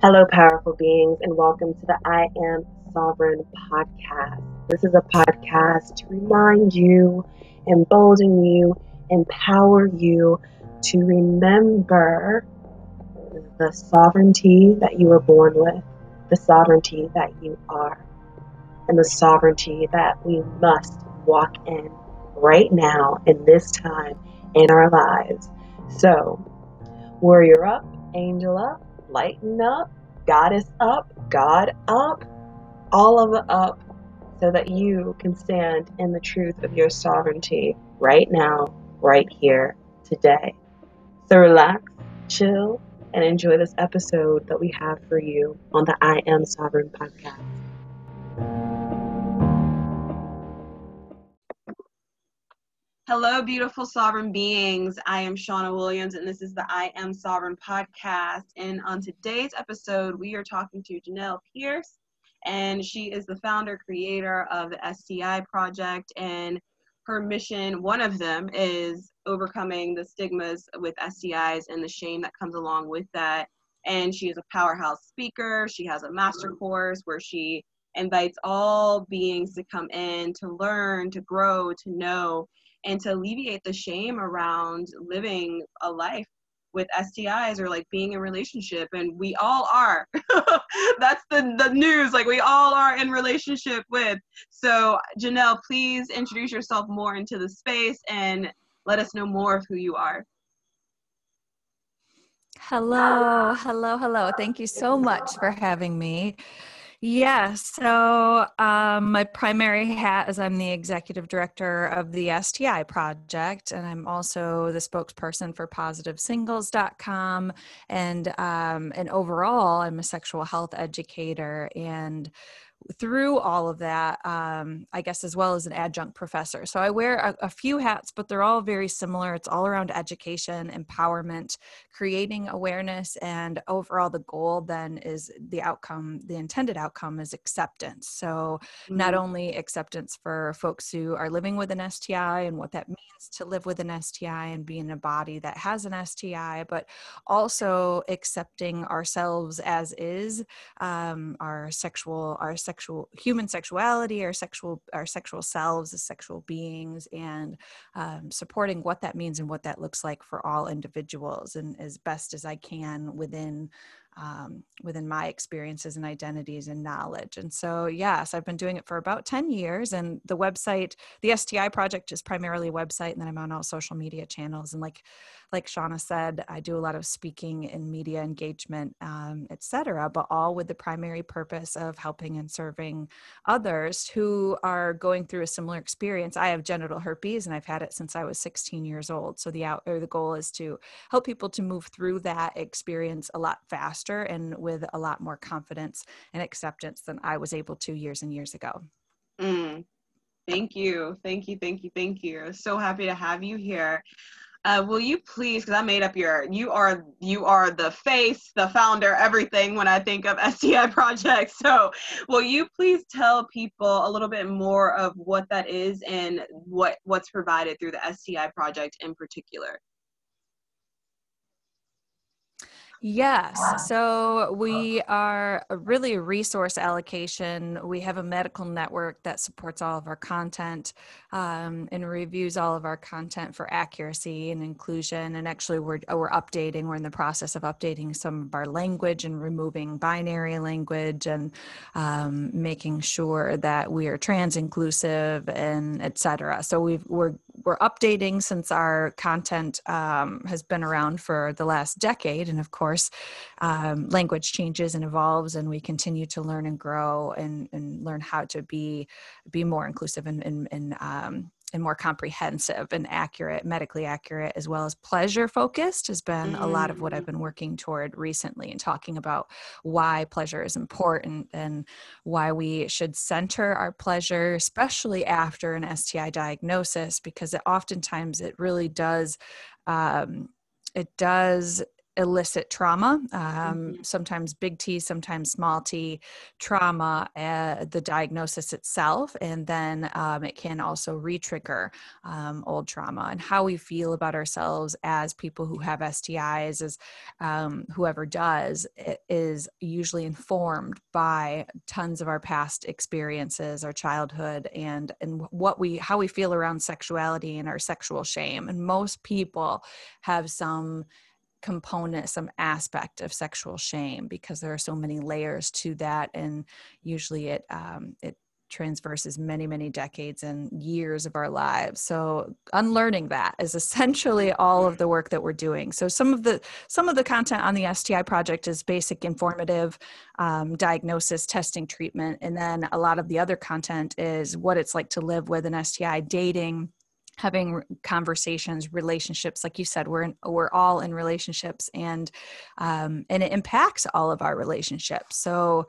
Hello, powerful beings, and welcome to the I Am Sovereign podcast. This is a podcast to remind you, embolden you, empower you to remember the sovereignty that you were born with, the sovereignty that you are, and the sovereignty that we must walk in right now in this time in our lives. So, warrior up, angel up lighten up, goddess up, God up, all of it up, so that you can stand in the truth of your sovereignty right now, right here, today. So relax, chill, and enjoy this episode that we have for you on the I Am Sovereign podcast. Hello, beautiful sovereign beings. I am Shauna Williams, and this is the I Am Sovereign podcast. And on today's episode, we are talking to Jenelle Pierce, and she is the founder, creator of the STI Project. And her mission, one of them, is overcoming the stigmas with STIs and the shame that comes along with that. And she is a powerhouse speaker. She has a master course where she invites all beings to come in to learn, to grow, to know and to alleviate the shame around living a life with STIs or like being in relationship and we all are. That's the the news like we all are in relationship with. So Jenelle, please introduce yourself more into the space and let us know more of who you are. Hello, hello, hello. Thank you so much for having me. Yeah, so um, my primary hat is I'm the executive director of the STI project, and I'm also the spokesperson for PositiveSingles.com. And um, and overall, I'm a sexual health educator and through all of that, um, I guess, as well as an adjunct professor. So I wear a, a, few hats, but they're all very similar. It's all around education, empowerment, creating awareness, and overall, the goal then is the outcome, the intended outcome is acceptance. So mm-hmm. not only acceptance for folks who are living with an STI and what that means to live with an STI and be in a body that has an STI, but also accepting ourselves as is, um, our sexual, our sexual human sexuality our sexual our sexual selves as sexual beings and um, supporting what that means and what that looks like for all individuals and as best as i can within um, within my experiences and identities and knowledge. And so, yes, I've been doing it for about 10 years. And the website, the STI project is primarily a website, and then I'm on all social media channels. And like, like Shauna said, I do a lot of speaking and media engagement, um, etc. but all with the primary purpose of helping and serving others who are going through a similar experience. I have genital herpes and I've had it since I was 16 years old. So the out or the goal is to help people to move through that experience a lot faster and with a lot more confidence and acceptance than I was able to years and years ago. Mm. Thank you. Thank you. Thank you. Thank you. So happy to have you here. Uh, will you please, because I made up your, you are you are the face, the founder, everything when I think of STI Project. So, will you please tell people a little bit more of what that is and what what's provided through the STI Project in particular? Yes. So we are really a resource allocation. We have a medical network that supports all of our content um, and reviews all of our content for accuracy and inclusion. And actually, we're, we're updating, we're in the process of updating some of our language and removing binary language and um, making sure that we are trans inclusive and et cetera. So we've, we're we're updating since our content um, has been around for the last decade. And of course um, language changes and evolves and we continue to learn and grow and, and learn how to be be more inclusive and, and, and um, and more comprehensive and accurate, medically accurate, as well as pleasure focused, has been mm. a lot of what I've mm. been working toward recently and talking about why pleasure is important and why we should center our pleasure, especially after an STI diagnosis, because it, oftentimes it really does. Um, it does elicit trauma, um, mm-hmm. sometimes big T, sometimes small t trauma, uh, the diagnosis itself, and then um, it can also re-trigger um, old trauma and how we feel about ourselves as people who have STIs, as um, whoever does, is usually informed by tons of our past experiences, our childhood, and and what we how we feel around sexuality and our sexual shame. And most people have some component some aspect of sexual shame because there are so many layers to that and usually it um, it transverses many many decades and years of our lives. So unlearning that is essentially all of the work that we're doing. So some of the some of the content on the sti project is basic informative um, diagnosis testing treatment and then a lot of the other content is what it's like to live with an sti dating having conversations relationships like you said we're in, we're all in relationships and um, and it impacts all of our relationships. So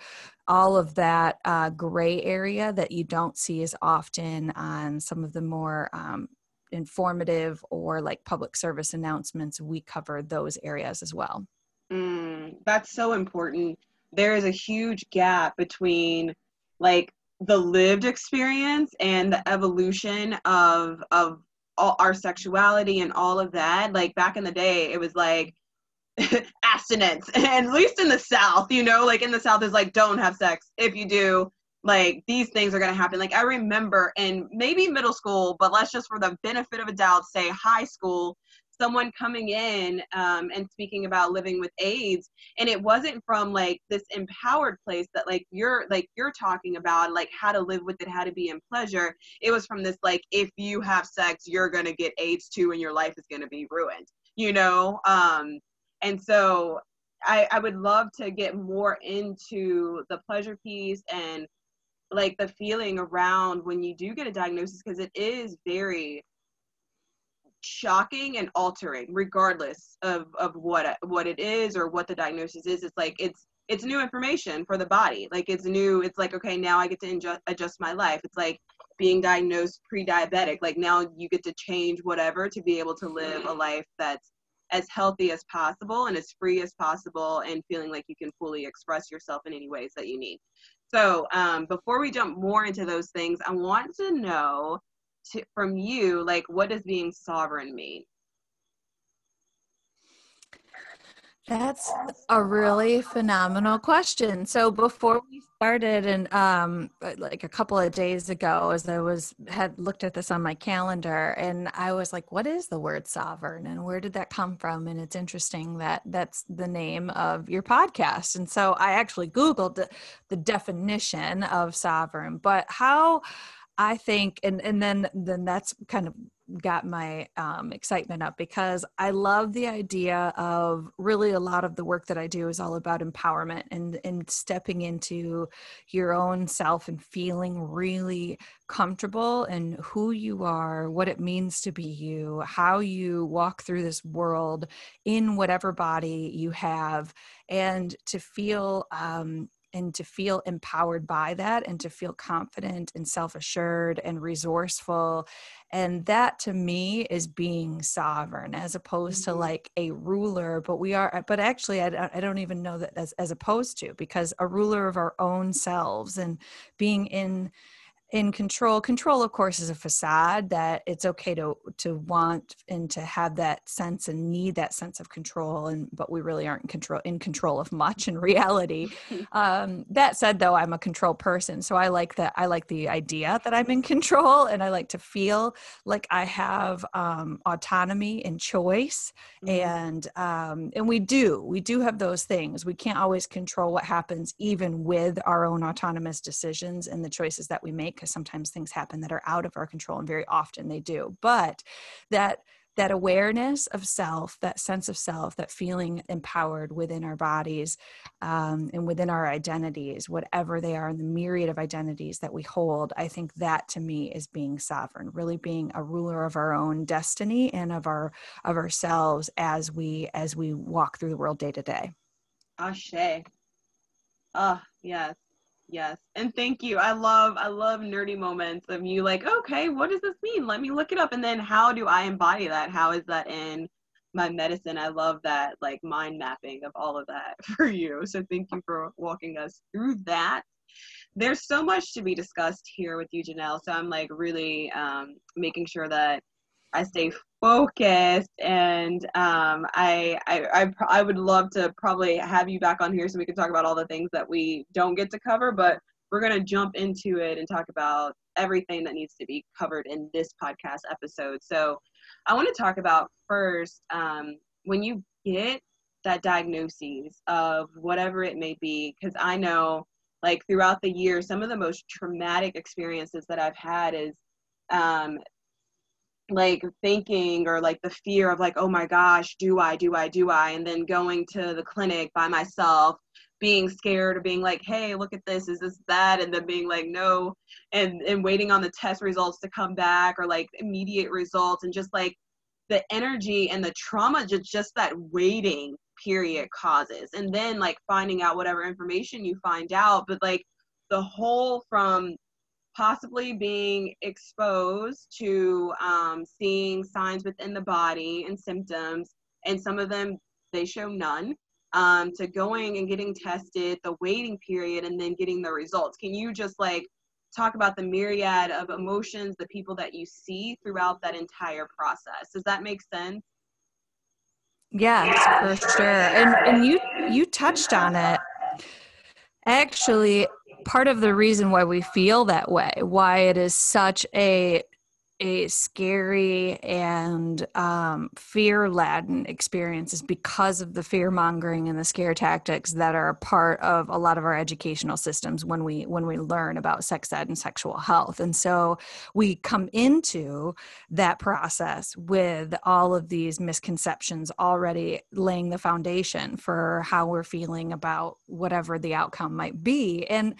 all of that uh, gray area that you don't see as often on some of the more um, informative or like public service announcements we cover those areas as well. Mm, that's so important. There is a huge gap between like the lived experience and the evolution of of all our sexuality and all of that like back in the day it was like abstinence. And at least in the south you know like in the south is like don't have sex. If you do like these things are going to happen. Like i remember in maybe middle school but let's just for the benefit of a doubt say high school someone coming in um, and speaking about living with AIDS, and it wasn't from like this empowered place that like you're like you're talking about, like how to live with it, how to be in pleasure. It was from this like if you have sex, you're gonna get AIDS too, and your life is gonna be ruined. You know, um, and so I, I would love to get more into the pleasure piece and like the feeling around when you do get a diagnosis because it is very shocking and altering regardless of of what what it is or what the diagnosis is. It's like it's it's new information for the body. Like it's new it's like okay now i get to adjust, adjust my life. It's like being diagnosed pre-diabetic. Like now you get to change whatever to be able to live a life that's as healthy as possible and as free as possible and feeling like you can fully express yourself in any ways that you need. So um, before we jump more into those things i want to know to, from you, like what does being sovereign mean? That's a really phenomenal question. So before we started, and um, like a couple of days ago, as I was had looked at this on my calendar, and I was like, "What is the word sovereign, and where did that come from?" And it's interesting that that's the name of your podcast. And so I actually googled the, the definition of sovereign, but how I think, and and then then that's kind of got my um, excitement up because I love the idea of really a lot of the work that I do is all about empowerment and and stepping into your own self and feeling really comfortable in who you are, what it means to be you, how you walk through this world in whatever body you have, and to feel um, and to feel empowered by that and to feel confident and self-assured and resourceful and that to me is being sovereign as opposed mm-hmm. to like a ruler but we are but actually I, I don't even know that as, as opposed to because a ruler of our own selves and being in in control. Control of course is a facade that it's okay to to want and to have that sense and need that sense of control and but we really aren't in control in control of much in reality. Um, that said though i'm a control person so i like that i like the idea that i'm in control and i like to feel like i have um, autonomy and choice mm-hmm. and um, and we do we do have those things. We can't always control what happens even with our own autonomous decisions and the choices that we make because sometimes things happen that are out of our control and very often they do but that that awareness of self that sense of self that feeling empowered within our bodies um, and within our identities whatever they are in the myriad of identities that we hold i think that to me is being sovereign really being a ruler of our own destiny and of our of ourselves as we as we walk through the world day to day. Ashe. Ah yes Yes. And thank you. I love I love nerdy moments of you like, okay, what does this mean? Let me look it up. And then how do I embody that? How is that in my medicine. I love that like mind mapping of all of that for you. So thank you for walking us through that. There's so much to be discussed here with you, Jenelle. So I'm like really um, making sure that I stay focused and um, I, I, I I would love to probably have you back on here so we can talk about all the things that we don't get to cover, but we're gonna jump into it and talk about everything that needs to be covered in this podcast episode. So I want to talk about first um, when you get that diagnosis of whatever it may be, because I know like throughout the year, some of the most traumatic experiences that I've had is um, like thinking or like the fear of like, oh my gosh, do I, do I, do I? And then going to the clinic by myself being scared or being like, hey, look at this, is this that? And then being like, no, and and waiting on the test results to come back or like immediate results and just like the energy and the trauma just just that waiting period causes and then like finding out whatever information you find out but like the whole from possibly being exposed to um, seeing signs within the body and symptoms and some of them they show none um, to going and getting tested, the waiting period, and then getting the results. Can you just like talk about the myriad of emotions, the people that you see throughout that entire process? Does that make sense? Yes, for sure. And and you you touched on it. Actually, part of the reason why we feel that way, why it is such a a scary and um, fear laden experience is because of the fear mongering and the scare tactics that are a part of a lot of our educational systems when we when we learn about sex ed and sexual health. And so we come into that process with all of these misconceptions already laying the foundation for how we're feeling about whatever the outcome might be. And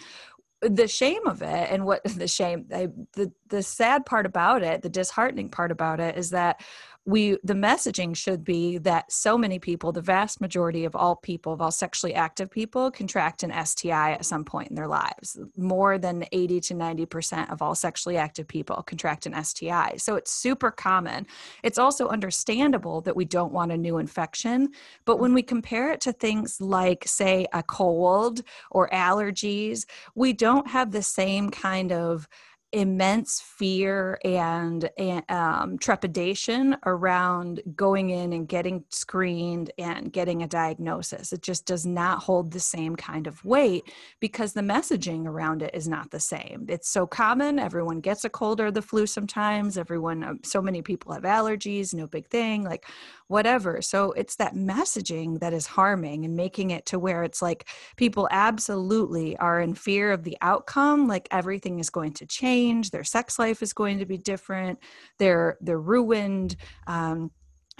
the shame of it and what the shame I, the the sad part about it the disheartening part about it is that we the messaging should be that so many people the vast majority of all people of all sexually active people contract an sti at some point in their lives. More than 80 to 90% of all sexually active people contract an sti so it's super common. It's also understandable that we don't want a new infection but when we compare it to things like say a cold or allergies we don't have the same kind of immense fear and, and um, trepidation around going in and getting screened and getting a diagnosis. It just does not hold the same kind of weight because the messaging around it is not the same. It's so common. Everyone gets a cold or the flu sometimes. Everyone, um, so many people have allergies, no big thing. Like, whatever. So it's that messaging that is harming and making it to where it's like people absolutely are in fear of the outcome, like everything is going to change, their sex life is going to be different, they're they're ruined. Um,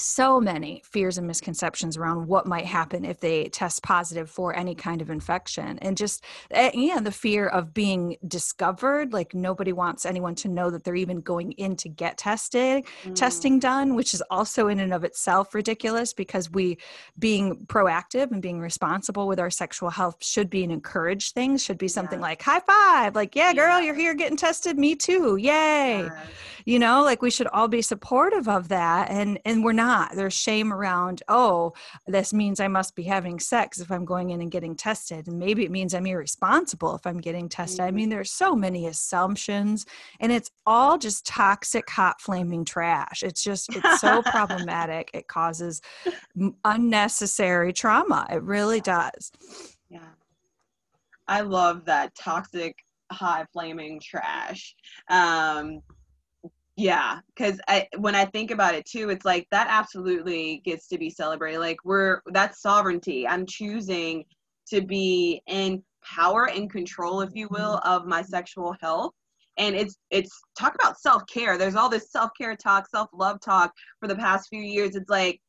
so many fears and misconceptions around what might happen if they test positive for any kind of infection and just yeah the fear of being discovered like nobody wants anyone to know that they're even going in to get tested mm. testing done which is also in and of itself ridiculous because we being proactive and being responsible with our sexual health should be an encouraged thing should be something yeah. like high five like yeah girl yeah. you're here getting tested me too yay yeah. you know like we should all be supportive of that and and we're not not. There's shame around, oh, this means I must be having sex if I'm going in and getting tested. And maybe it means I'm irresponsible if I'm getting tested. I mm-hmm. mean, there's so many assumptions, and it's all just toxic, hot, flaming trash. It's just, it's so problematic. It causes unnecessary trauma. It really does. Yeah. I love that toxic, high flaming trash. Um, yeah because i when i think about it too it's like that absolutely gets to be celebrated like we're that's sovereignty. I'm choosing to be in power and control if you will mm-hmm. of my sexual health. And it's it's talk about self-care. There's all this self-care talk self-love talk for the past few years. It's like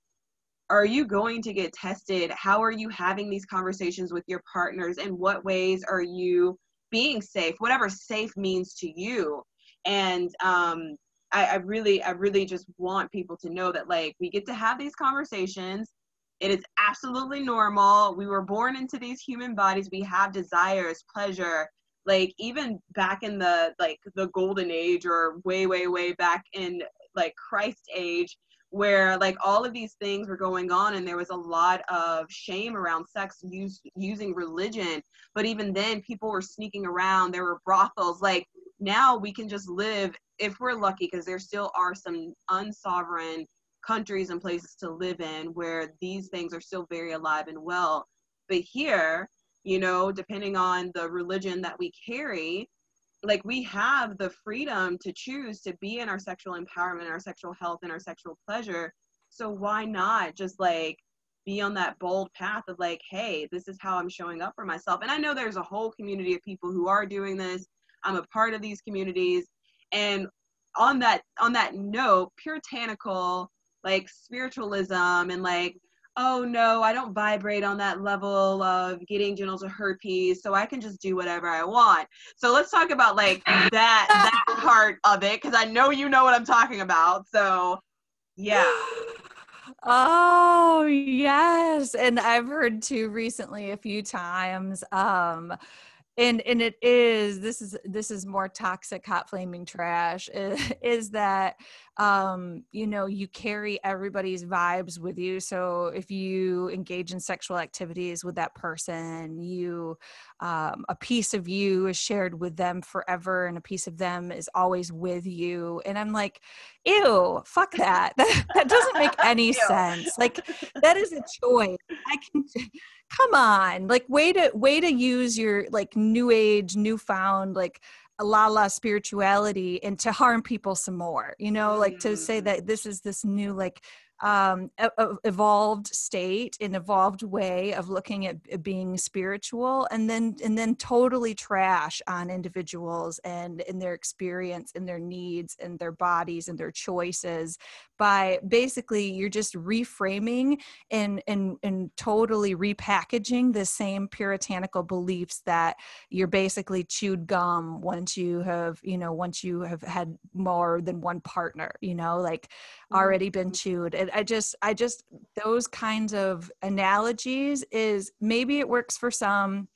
are you going to get tested? How are you having these conversations with your partners? In what ways are you being safe? Whatever safe means to you. And um I, I really, I really just want people to know that like we get to have these conversations. It is absolutely normal. We were born into these human bodies. We have desires, pleasure. Like even back in the like the golden age or way, way, way back in like Christ age, where like all of these things were going on and there was a lot of shame around sex use, using religion but even then people were sneaking around there were brothels like now we can just live if we're lucky because there still are some unsovereign countries and places to live in where these things are still very alive and well. But here you know depending on the religion that we carry like we have the freedom to choose to be in our sexual empowerment our sexual health and our sexual pleasure. So why not just like be on that bold path of like hey this is how i'm showing up for myself. And i know there's a whole community of people who are doing this i'm a part of these communities and on that on that note puritanical like spiritualism and like oh no, I don't vibrate on that level of getting genital herpes, so I can just do whatever I want. So let's talk about like that that part of it because I know you know what I'm talking about. So yeah. Oh yes, and I've heard too recently a few times um and and it is this is this is more toxic hot flaming trash is, is that um you know you carry everybody's vibes with you. So if you engage in sexual activities with that person you um, a piece of you is shared with them forever and a piece of them is always with you. And i'm like ew fuck that. That, that doesn't make any sense. Like that is a choice. I can come on. Like way to way to use your like new age newfound like la la spirituality and to harm people some more you know like to say mm. that this is this new like um, evolved state, an evolved way of looking at being spiritual, and then and then totally trash on individuals and in their experience and their needs and their bodies and their choices by basically you're just reframing and and and totally repackaging the same puritanical beliefs that you're basically chewed gum once you have you know once you have had more than one partner you know like already been mm-hmm. chewed and i just i just those kinds of analogies is maybe it works for some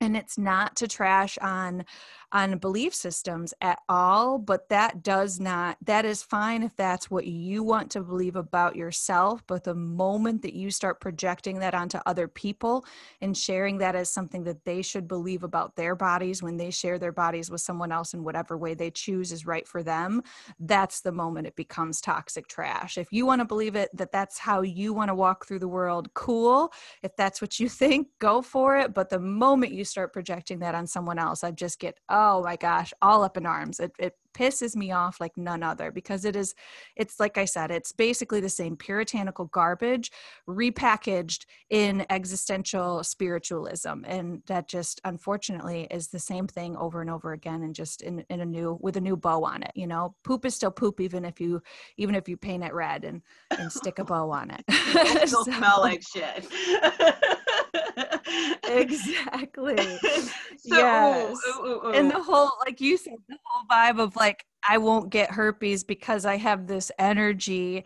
and it's not to trash on on belief systems at all but that does not that is fine if that's what you want to believe about yourself but the moment that you start projecting that onto other people and sharing that as something that they should believe about their bodies when they share their bodies with someone else in whatever way they choose is right for them that's the moment it becomes toxic trash. If you want to believe it that that's how you want to walk through the world cool. If that's what you think go for it but the moment you start projecting that on someone else i just get oh my gosh, all up in arms. It, it pisses me off like none other because it is, it's like I said, it's basically the same puritanical garbage repackaged in existential spiritualism. And that just unfortunately is the same thing over and over again and just in, in a new, with a new bow on it. You know, poop is still poop even if you, even if you paint it red and, and stick a bow on it. it still so, smell like shit. exactly. so, yes. Ooh, ooh, ooh, and the whole, like you said, the whole vibe of like, I won't get herpes because I have this energy.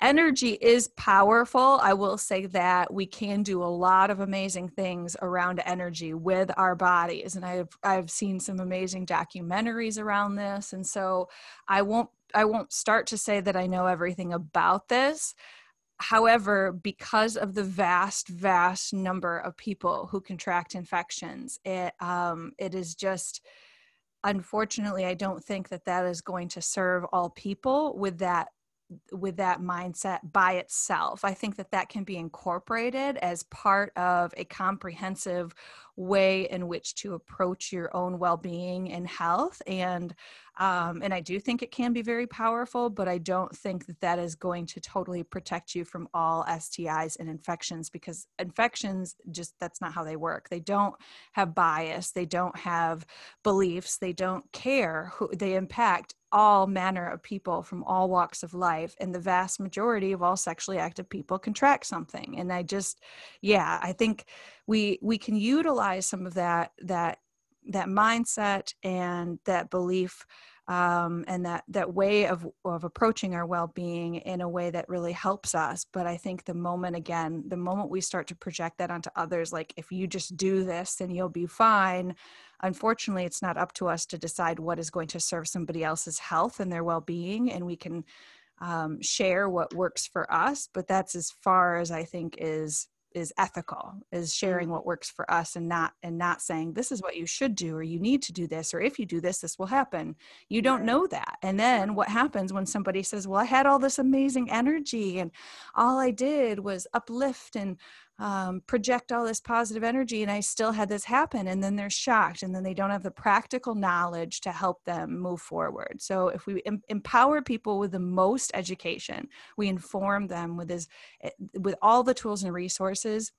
Energy is powerful. I will say that we can do a lot of amazing things around energy with our bodies. And I've I've seen some amazing documentaries around this. And so I won't I won't start to say that I know everything about this, however, because of the vast, vast number of people who contract infections, it um, it is just unfortunately, I don't think that that is going to serve all people with that with that mindset by itself. I think that that can be incorporated as part of a comprehensive way in which to approach your own well-being and health and um, and i do think it can be very powerful but i don't think that that is going to totally protect you from all stis and infections because infections just that's not how they work. They don't have bias they don't have beliefs they don't care who they impact all manner of people from all walks of life and the vast majority of all sexually active people contract something and i just yeah i think we we can utilize some of that that that mindset and that belief um, and that that way of of approaching our well-being in a way that really helps us. But i think the moment again the moment we start to project that onto others like if you just do this then you'll be fine unfortunately it's not up to us to decide what is going to serve somebody else's health and their well-being and we can um, share what works for us. But that's as far as i think is is ethical is sharing Mm-hmm. what works for us and not and not saying this is what you should do or you need to do this or if you do this this will happen. You don't know that. And then what happens when somebody says well i had all this amazing energy and all i did was uplift and um, project all this positive energy and i still had this happen and then they're shocked and then they don't have the practical knowledge to help them move forward so if we em- empower people with the most education we inform them with as eh, with all the tools and resources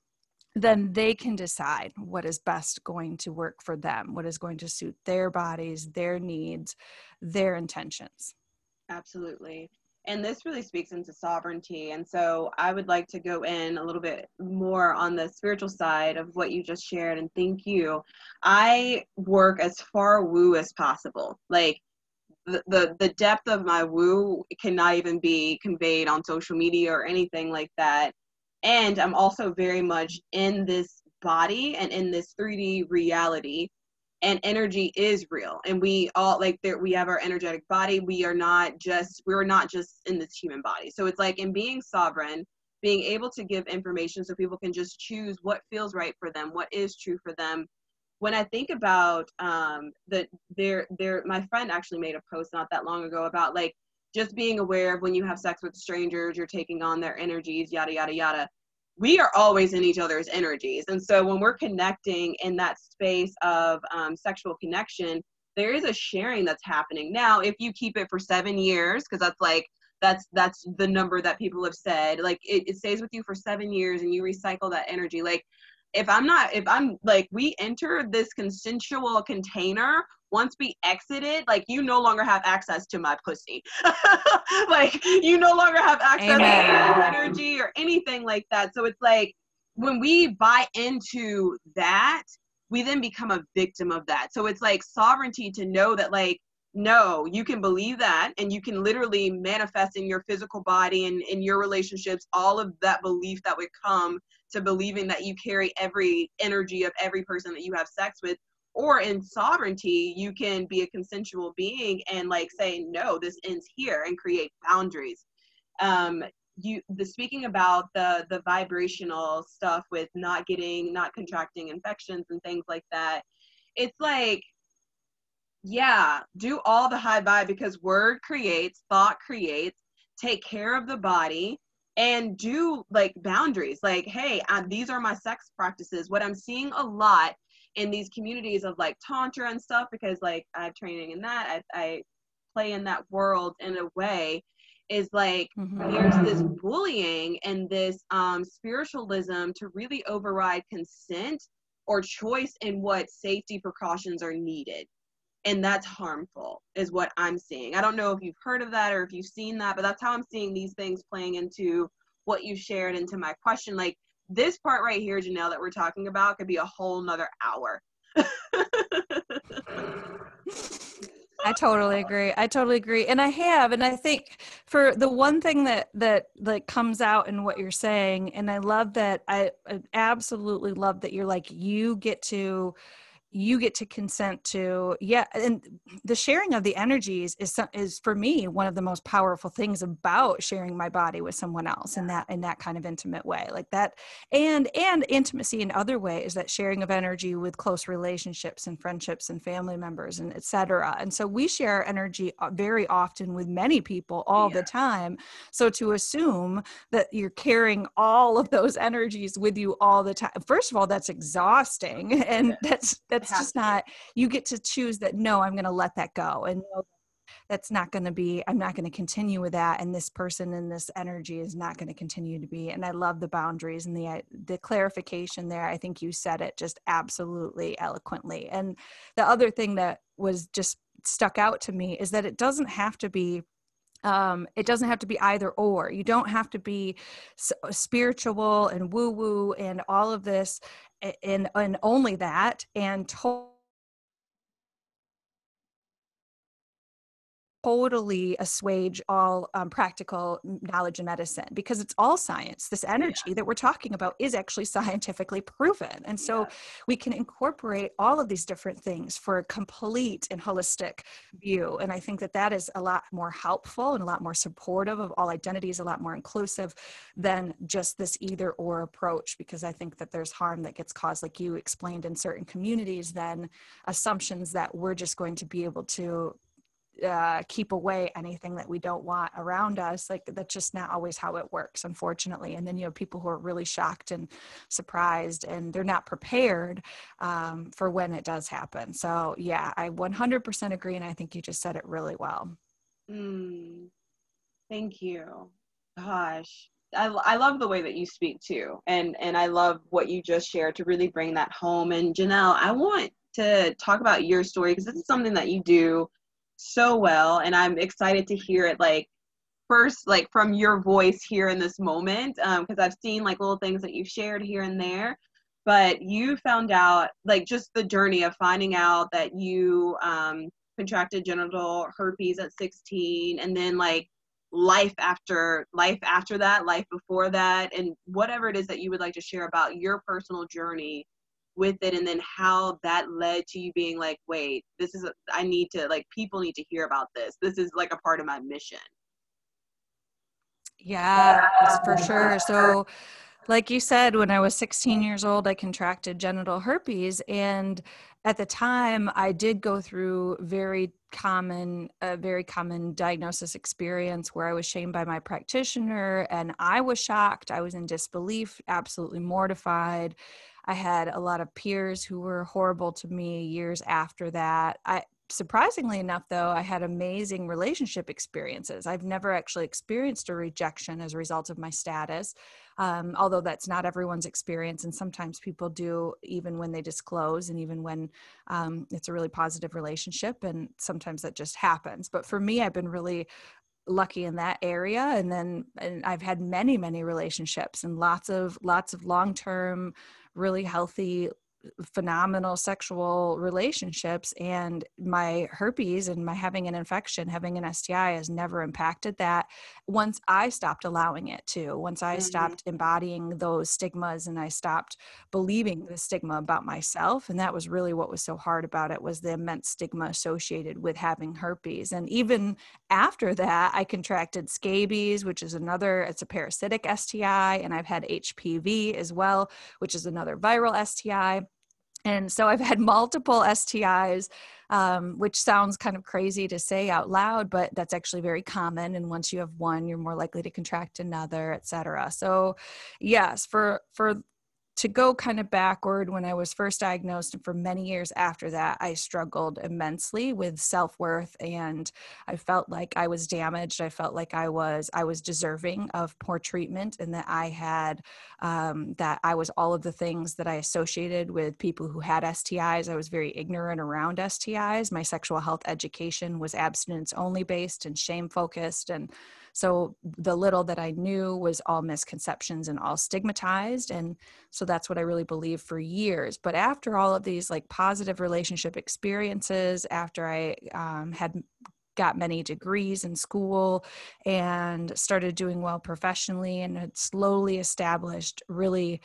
then they can decide what is best going to work for them what is going to suit their bodies their needs their intentions Absolutely. And this really speaks into sovereignty. And so I would like to go in a little bit more on the spiritual side of what you just shared. And thank you. I work as far woo as possible. Like the, the, the depth of my woo cannot even be conveyed on social media or anything like that. And I'm also very much in this body and in this 3D reality and energy is real. And we all like there we have our energetic body. We are not just we're not just in this human body. So it's like in being sovereign being able to give information so people can just choose what feels right for them what is true for them. When i think about um the there there my friend actually made a post not that long ago about like just being aware of when you have sex with strangers you're taking on their energies yada yada yada we are always in each other's energies. And so when we're connecting in that space of um, sexual connection, there is a sharing that's happening. Now, if you keep it for seven years, because that's like, that's that's the number that people have said like it, it stays with you for seven years and you recycle that energy like if i'm not if i'm like we enter this consensual container once we exit it like you no longer have access to my pussy. Like you no longer have access Amen. to my energy or anything like that. So it's like when we buy into that we then become a victim of that. So it's like sovereignty to know that like no you can believe that and you can literally manifest in your physical body and in your relationships all of that belief that would come to believing that you carry every energy of every person that you have sex with or in sovereignty you can be a consensual being and like say no this ends here and create boundaries. Um you the speaking about the the vibrational stuff with not getting not contracting infections and things like that it's like yeah do all the high vibe because word creates thought creates take care of the body and do like boundaries. Like hey uh, these are my sex practices. What i'm seeing a lot in these communities of like tantra and stuff because like i have training in that i, I play in that world in a way is like Mhm. there's this bullying and this um, spiritualism to really override consent or choice in what safety precautions are needed and that's harmful is what i'm seeing i don't know if you've heard of that or if you've seen that but that's how i'm seeing these things playing into what you shared into my question like this part right here jenelle that we're talking about could be a whole nother hour I totally agree. I totally agree. And I have and I think for the one thing that that like comes out in what you're saying and I love that I, I absolutely love that you're like you get to you get to consent to yeah and the sharing of the energies is is for me one of the most powerful things about sharing my body with someone else in that in that kind of intimate way like that and and intimacy in other ways that sharing of energy with close relationships and friendships and family members and etc and so we share energy uh, very often with many people all Yeah. the time so to assume that you're carrying all of those energies with you all the time first of all that's exhausting and that's that's has just not you get to choose that no i'm going to let that go and no, that's not going to be i'm not going to continue with that and this person and this energy is not going to continue to be and i love the boundaries and the uh, the clarification there i think you said it just absolutely eloquently and the other thing that was just stuck out to me is that it doesn't have to be um, it doesn't have to be either or. You don't have to be s- spiritual and woo woo and all of this and and only that and to- totally assuage all um, practical knowledge in medicine because it's all science. This energy yeah. that we're talking about is actually scientifically proven. And so yeah. we can incorporate all of these different things for a complete and holistic view. And I think that that is a lot more helpful and a lot more supportive of all identities, a lot more inclusive than just this either or approach, because I think that there's harm that gets caused, like you explained, in certain communities, then assumptions that we're just going to be able to uh, keep away anything that we don't want around us like that's just not always how it works unfortunately. And then you have people who are really shocked and surprised and they're not prepared um, for when it does happen. So yeah i 100% agree and i think you just said it really well. Mm, thank you. Gosh. I, I love the way that you speak too and and i love what you just shared to really bring that home. And jenelle i want to talk about your story because this is something that you do so well and i'm excited to hear it like first like from your voice here in this moment because um, i've seen like little things that you've shared here and there. But you found out like just the journey of finding out that you um, contracted genital herpes at 16 and then like life after life after that life before that and whatever it is that you would like to share about your personal journey with it and then how that led to you being like wait this is a, I need to like people need to hear about this. This is like a part of my mission. Yeah for sure. So like you said when i was 16 years old i contracted genital herpes and at the time i did go through very common a very common diagnosis experience where i was shamed by my practitioner and i was shocked. I was in disbelief absolutely mortified I had a lot of peers who were horrible to me years after that. I surprisingly enough though i had amazing relationship experiences i've never actually experienced a rejection as a result of my status um, although that's not everyone's experience and sometimes people do even when they disclose and even when um, it's a really positive relationship and sometimes that just happens but for me i've been really lucky in that area and then and i've had many many relationships and lots of lots of long term really healthy phenomenal sexual relationships and my herpes and my having an infection having an sti has never impacted that once i stopped allowing it to. Once i mm-hmm. stopped embodying those stigmas and i stopped believing the stigma about myself and that was really what was so hard about it was the immense stigma associated with having herpes. And even after that i contracted scabies which is another it's a parasitic sti and i've had hpv as well which is another viral sti and so I've had multiple STIs, um, which sounds kind of crazy to say out loud, but that's actually very common. And once you have one, you're more likely to contract another, et cetera. So, yes, for for to go kind of backward when I was first diagnosed, and for many years after that, I struggled immensely with self worth, and I felt like I was damaged. I felt like I was I was deserving of poor treatment, and that I had um, that I was all of the things that I associated with people who had STIs. I was very ignorant around STIs. My sexual health education was abstinence only based and shame focused, and so the little that I knew was all misconceptions and all stigmatized. And so that's what I really believed for years. But after all of these like positive relationship experiences, after I um, had got many degrees in school and started doing well professionally and had slowly established really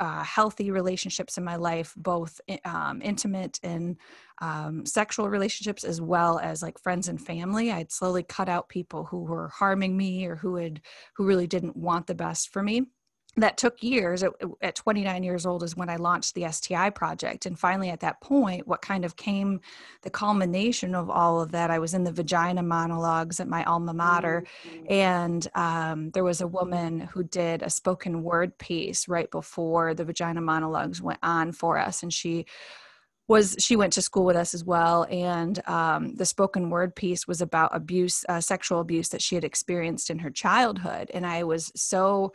uh, healthy relationships in my life, both um, intimate and um, sexual relationships, as well as like friends and family. I'd slowly cut out people who were harming me or who had who really didn't want the best for me that took years at, at, 29 years old is when i launched the sti project and finally at that point what kind of came the culmination of all of that i was in the vagina monologues at my alma mater and um, there was a woman who did a spoken word piece right before the vagina monologues went on for us and she was she went to school with us as well and um, the spoken word piece was about abuse uh, sexual abuse that she had experienced in her childhood and i was so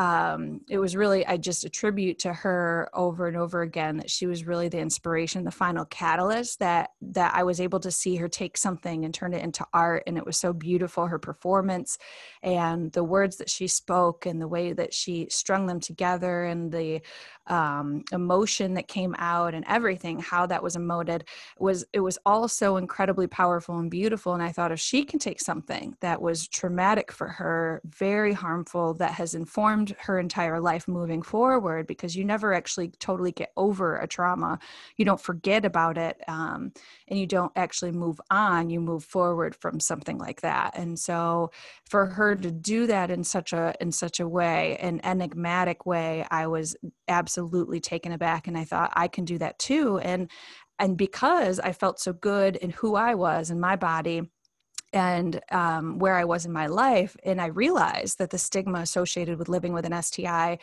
um, it was really i just attribute to her over and over again that she was really the inspiration the final catalyst that that i was able to see her take something and turn it into art and it was so beautiful her performance and the words that she spoke and the way that she strung them together and the um, emotion that came out and everything how that was emoted was it was all so incredibly powerful and beautiful and i thought if she can take something that was traumatic for her very harmful that has informed her entire life moving forward because you never actually totally get over a trauma. You don't forget about it um, and you don't actually move on you move forward from something like that. And so for her to do that in such a in such a way an enigmatic way i was absolutely taken aback and i thought i can do that too. And and because i felt so good in who i was in my body and um, where I was in my life. And I realized that the stigma associated with living with an STI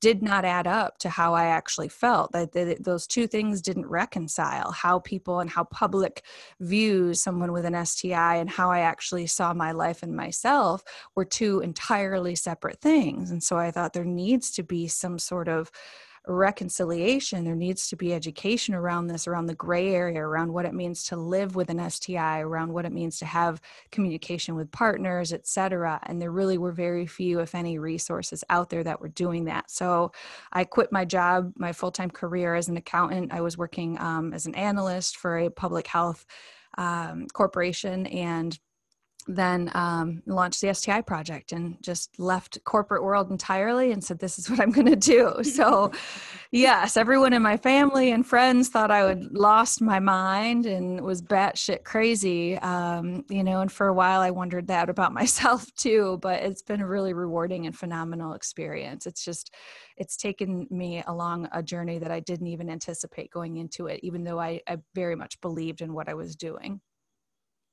did not add up to how I actually felt. That, that those two things didn't reconcile how people and how public views someone with an STI and how I actually saw my life and myself were two entirely separate things. And so I thought there needs to be some sort of reconciliation. There needs to be education around this around the gray area around what it means to live with an sti around what it means to have communication with partners etc and there really were very few if any resources out there that were doing that. So i quit my job my full-time career as an accountant. I was working um, as an analyst for a public health um, corporation and then um, launched the STI project and just left corporate world entirely and said, "This is what I'm going to do." So, yes, everyone in my family and friends thought I would lost my mind and was batshit crazy, um, you know. And for a while, I wondered that about myself too. But it's been a really rewarding and phenomenal experience. It's just, it's taken me along a journey that I didn't even anticipate going into it, even though I, I very much believed in what I was doing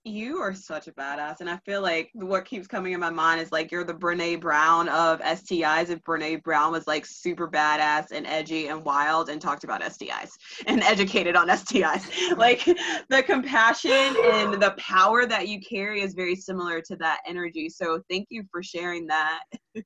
you are such a badass. And I feel like what keeps coming in my mind is like you're the Brene Brown of STIs. If Brene Brown was like super badass and edgy and wild and talked about STIs and educated on STIs, like the compassion and the power that you carry is very similar to that energy. So thank you for sharing that.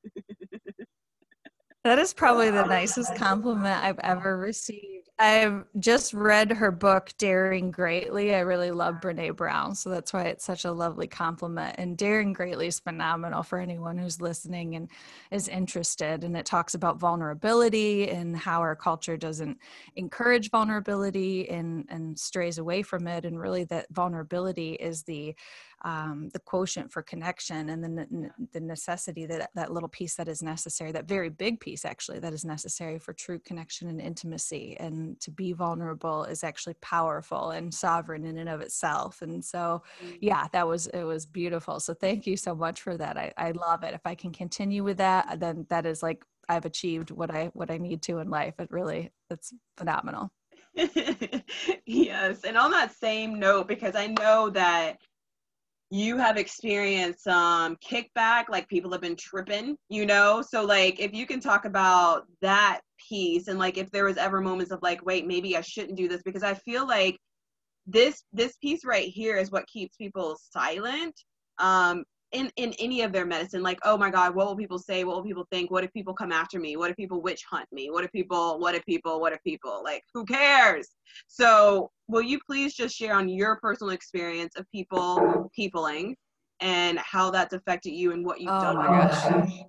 that is probably the oh, nicest compliment I've ever received I've just read her book, Daring Greatly. I really love Brene Brown, so that's why it's such a lovely compliment. And Daring Greatly is phenomenal for anyone who's listening and is interested. And it talks about vulnerability and how our culture doesn't encourage vulnerability and, and strays away from it. And really, that vulnerability is the um, the quotient for connection and the, the necessity that that little piece that is necessary, that very big piece actually that is necessary for true connection and intimacy. And to be vulnerable is actually powerful and sovereign in and of itself. And so, mm. yeah, that was it was beautiful. So thank you so much for that. I, I love it. If I can continue with that, then that is like I've achieved what I what I need to in life. It really it's phenomenal. yes. And on that same note, because I know that you have experienced some um, kickback, like people have been tripping, you know? So, like, if you can talk about that piece and, like, if there was ever moments of, like, wait, maybe I shouldn't do this, because I feel like this this piece right here is what keeps people silent um in in any of their medicine like oh my god what will people say? What will people think? What if people come after me? What if people witch hunt me? What if people what if people what if people? Like who cares? So will you please just share on your personal experience of people peopling and how that's affected you and what you've oh done my gosh.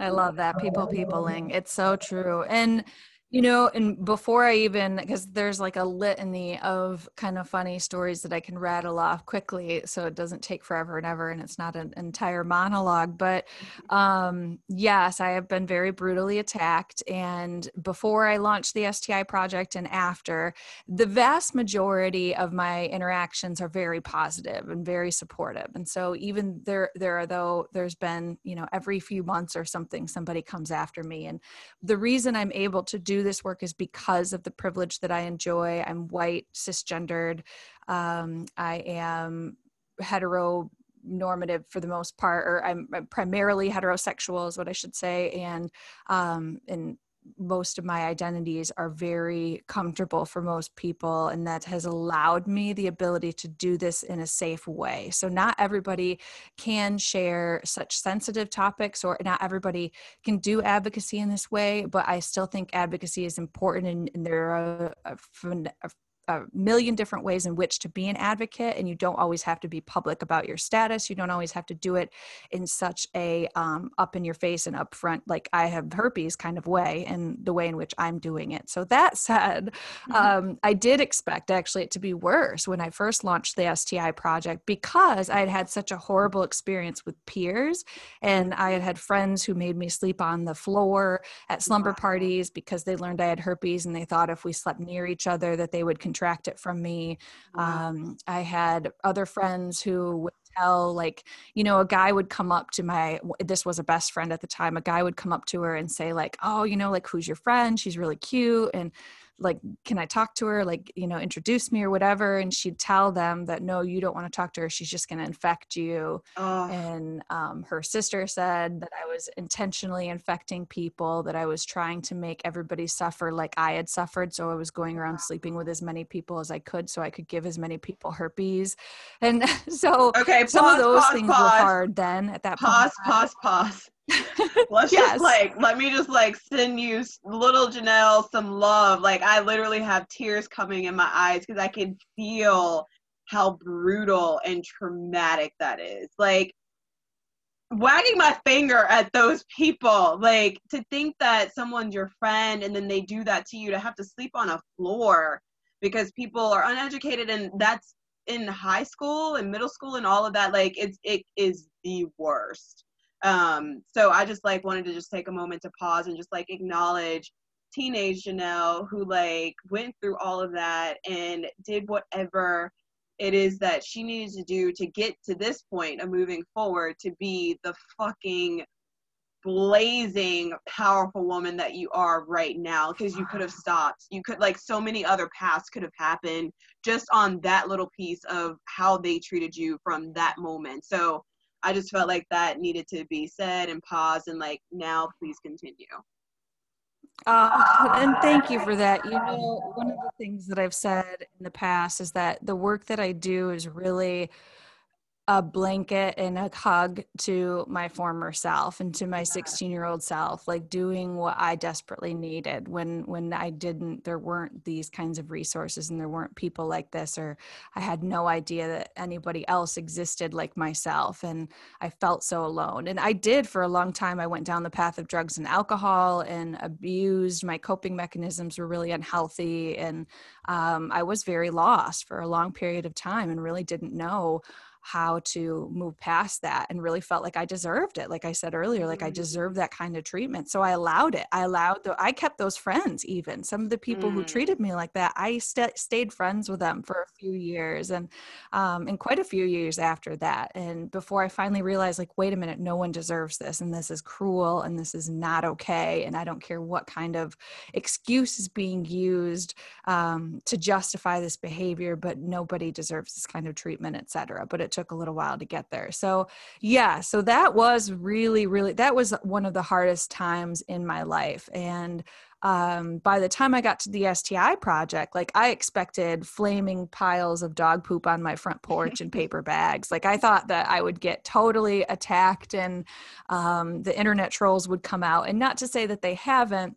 I love that people peopling. It's so true. And you know, and before I even, because there's like a litany of kind of funny stories that I can rattle off quickly, so it doesn't take forever and ever, and it's not an entire monologue. But um, yes, I have been very brutally attacked. And before I launched the STI project and after, the vast majority of my interactions are very positive and very supportive. And so even there, there are though there's been, you know, every few months or something, somebody comes after me. And the reason I'm able to do this work is because of the privilege that I enjoy. I'm white, cisgendered. Um, I am heteronormative for the most part, or I'm primarily heterosexual, is what I should say, and um, and most of my identities are very comfortable for most people and that has allowed me the ability to do this in a safe way. So not everybody can share such sensitive topics or not everybody can do advocacy in this way but i still think advocacy is important and, and there are a, a, a million different ways in which to be an advocate and you don't always have to be public about your status you don't always have to do it in such a um, up in your face and upfront like i have herpes kind of way and the way in which i'm doing it so that said mm-hmm. um, i did expect actually it to be worse when i first launched the sti project because i had had such a horrible experience with peers and i had had friends who made me sleep on the floor at slumber parties because they learned i had herpes and they thought if we slept near each other that they would contract it from me. Wow. Um, I had other friends who would tell, like, you know, a guy would come up to my, this was a best friend at the time, a guy would come up to her and say, like, oh, you know, like, who's your friend? She's really cute. And like can i talk to her like you know introduce me or whatever and she'd tell them that no you don't want to talk to her she's just going to infect you oh. and um, her sister said that i was intentionally infecting people that i was trying to make everybody suffer like i had suffered so i was going around sleeping with as many people as i could so i could give as many people herpes and so okay pause, some of those pause, things pause. were hard then at that pause point. pause pause Let's yes. just like let me just like send you little Jenelle some love. Like I literally have tears coming in my eyes because I can feel how brutal and traumatic that is. Like wagging my finger at those people. Like to think that someone's your friend and then they do that to you to have to sleep on a floor because people are uneducated and that's in high school and middle school and all of that. Like it's it is the worst um, so I just like wanted to just take a moment to pause and just like acknowledge teenage Jenelle who like went through all of that and did whatever it is that she needed to do to get to this point of moving forward to be the fucking blazing powerful woman that you are right now because you could have stopped. You could like so many other paths could have happened just on that little piece of how they treated you from that moment. So I just felt like that needed to be said and paused and like now please continue. Uh, and thank you for that. You know, one of the things that I've said in the past is that the work that I do is really a blanket and a hug to my former self and to my 16 year old self like doing what i desperately needed when when i didn't there weren't these kinds of resources and there weren't people like this or i had no idea that anybody else existed like myself and i felt so alone. And i did for a long time. I went down the path of drugs and alcohol and abused. My coping mechanisms were really unhealthy and um, i was very lost for a long period of time and really didn't know how to move past that and really felt like I deserved it. Like I said earlier, like I mm-hmm. deserved that kind of treatment. So I allowed it. I allowed the, I kept those friends even. Some of the people mm. who treated me like that, I st- stayed friends with them for a few years and, um, and quite a few years after that. And before I finally realized, like, wait a minute, no one deserves this. And this is cruel and this is not okay. And I don't care what kind of excuse is being used um, to justify this behavior, but nobody deserves this kind of treatment, et cetera. But it took a little while to get there. So, yeah, so that was really, really, that was one of the hardest times in my life. And um, by the time I got to the STI project, like I expected flaming piles of dog poop on my front porch and paper bags. Like I thought that I would get totally attacked and um, the internet trolls would come out. And not to say that they haven't,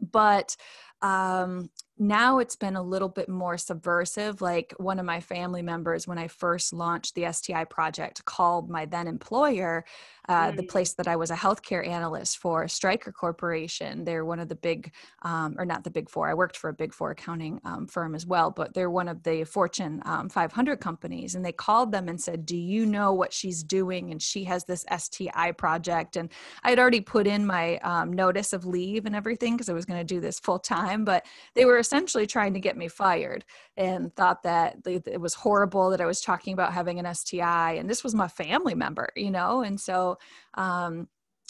but um, now it's been a little bit more subversive. Like one of my family members, when I first launched the STI project, called my then employer uh, the place that I was a healthcare analyst for Stryker Corporation. They're one of the big, um, or not the big four. I worked for a big four accounting um, firm as well, but they're one of the Fortune um, 500 companies. And they called them and said, "Do you know what she's doing?" And she has this STI project. And I had already put in my um, notice of leave and everything because I was going to do this full time. But they were essentially trying to get me fired and thought that it was horrible that I was talking about having an STI. And this was my family member, you know, and so um,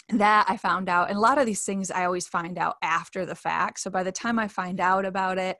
that I found out. And a lot of these things I always find out after the fact. So by the time I find out about it,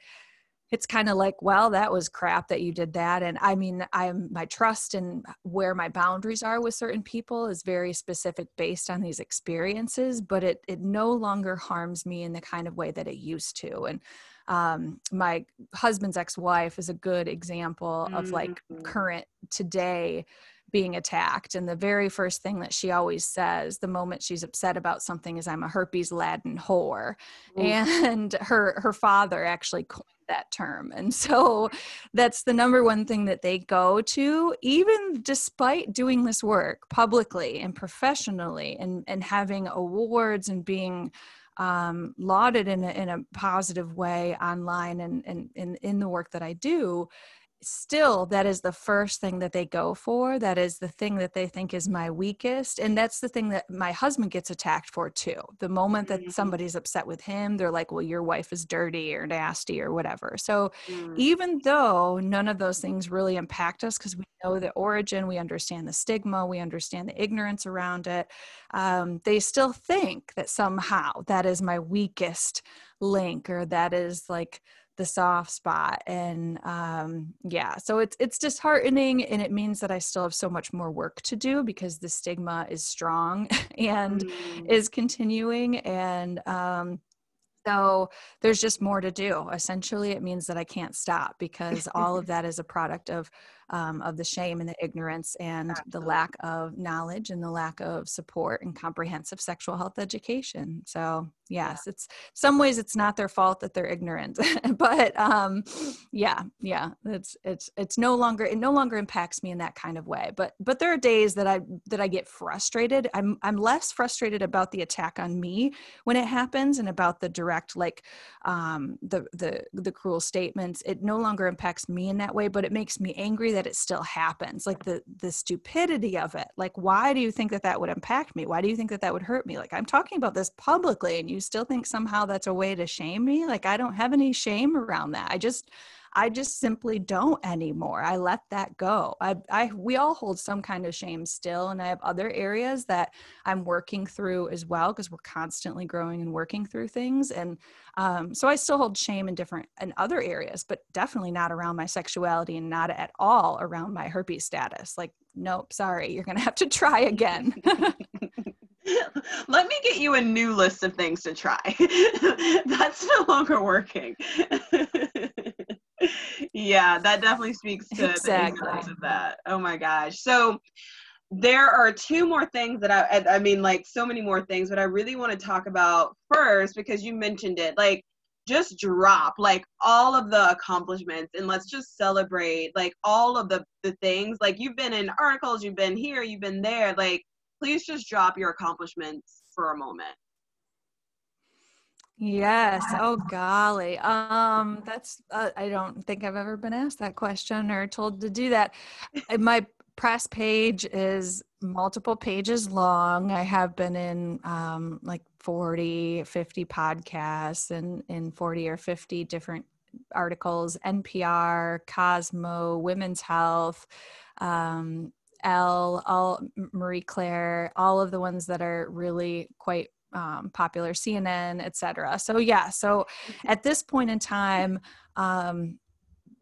it's kind of like well that was crap that you did that and i mean i'm my trust and where my boundaries are with certain people is very specific based on these experiences but it it no longer harms me in the kind of way that it used to and um, my husband's ex-wife is a good example mm-hmm. of like mm-hmm. current today being attacked. And the very first thing that she always says the moment she's upset about something is I'm a herpes laden whore. And her her father actually coined that term. And so that's the number one thing that they go to, even despite doing this work publicly and professionally and, and having awards and being um, lauded in a, in a positive way online and, and, and in the work that I do still that is the first thing that they go for that is the thing that they think is my weakest and that's the thing that my husband gets attacked for too the moment that mm-hmm. somebody's upset with him they're like well your wife is dirty or nasty or whatever so mm. even though none of those things really impact us because we know the origin we understand the stigma we understand the ignorance around it um, they still think that somehow that is my weakest link or that is like the soft spot and um, yeah so it's it's disheartening and it means that i still have so much more work to do because the stigma is strong and mm. is continuing and um, so there's just more to do essentially it means that i can't stop because all of that is a product of um, of the shame and the ignorance and Absolutely. the lack of knowledge and the lack of support and comprehensive sexual health education. So yes yeah. it's some ways it's not their fault that they're ignorant but um yeah yeah it's it's it's no longer it no longer impacts me in that kind of way. But but there are days that i that i get frustrated. I'm i'm less frustrated about the attack on me when it happens and about the direct like um the the the cruel statements. It no longer impacts me in that way but it makes me angry that it still happens like the the stupidity of it like why do you think that that would impact me? Why do you think that that would hurt me? Like i'm talking about this publicly and you still think somehow that's a way to shame me? Like i don't have any shame around that. I just I just simply don't anymore. I let that go. I, I, we all hold some kind of shame still, and I have other areas that I'm working through as well because we're constantly growing and working through things. And um, so I still hold shame in different in other areas, but definitely not around my sexuality and not at all around my herpes status. Like, nope, sorry, you're gonna have to try again. Let me get you a new list of things to try. That's no longer working. yeah, that definitely speaks to exactly. the of that. Oh my gosh. So there are two more things that I I mean like so many more things, but I really want to talk about first because you mentioned it. Like just drop like all of the accomplishments and let's just celebrate like all of the the things. Like you've been in articles, you've been here, you've been there. Like please just drop your accomplishments for a moment. Yes. Oh golly. Um that's uh, I don't think I've ever been asked that question or told to do that. My press page is multiple pages long. I have been in um like 40, 50 podcasts and in 40 or 50 different articles, NPR, Cosmo, Women's Health, um Elle, all Marie Claire, all of the ones that are really quite um, popular CNN, etc. So yeah, so at this point in time, um,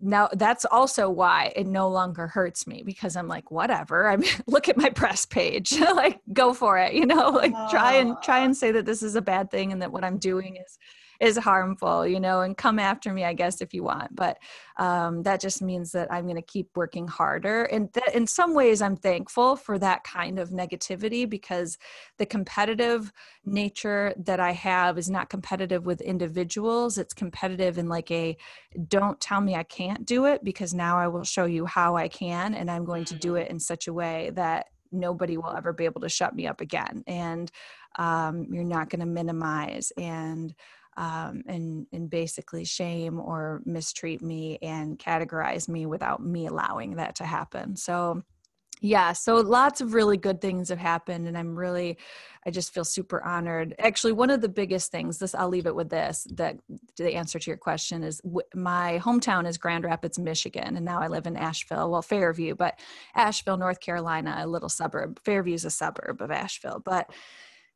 now that's also why it no longer hurts me because I'm like, whatever. I mean, look at my press page, like go for it, you know, like try and try and say that this is a bad thing and that what I'm doing is is harmful, you know, and come after me, I guess, if you want. But um, that just means that I'm going to keep working harder. And th- in some ways, I'm thankful for that kind of negativity because the competitive nature that I have is not competitive with individuals. It's competitive in like a don't tell me I can't do it because now I will show you how I can. And I'm going to do mm. it in such a way that nobody will ever be able to shut me up again. And um, you're not going to minimize and um, and and basically shame or mistreat me and categorize me without me allowing that to happen. So yeah so lots of really good things have happened and i'm really i just feel super honored actually one of the biggest things this i'll leave it with this that the answer to your question is my hometown is grand rapids michigan and now i live in asheville well fairview but asheville north carolina a little suburb fairview is a suburb of asheville but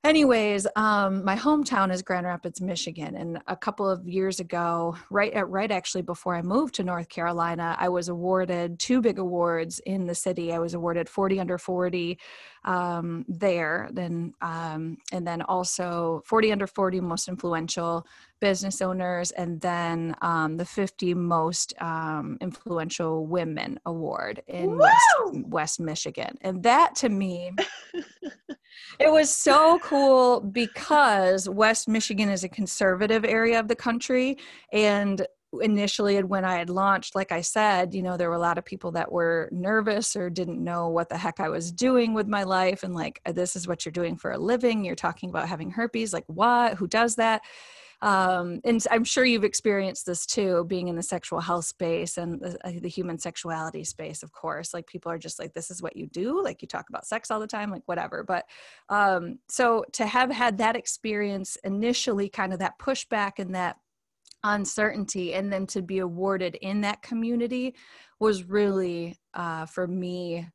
anyways um my hometown is grand rapids michigan and a couple of years ago right at right actually before i moved to north carolina i was awarded two big awards in the city. I was awarded 40 under 40 um, there then um, and then also 40 under 40 most influential business owners and then um, the 50 most um, influential women award in west, west michigan and that to me it was so cool because West Michigan is a conservative area of the country. And initially, when I had launched, like I said, you know, there were a lot of people that were nervous or didn't know what the heck I was doing with my life. And like, this is what you're doing for a living. You're talking about having herpes. Like, what? Who does that? Um, and i'm sure you've experienced this too being in the sexual health space and the, uh, the, human sexuality space of course. Like people are just like this is what you do. Like you talk about sex all the time like whatever. But um, so to have had that experience initially kind of that pushback and that uncertainty and then to be awarded in that community was really uh, for me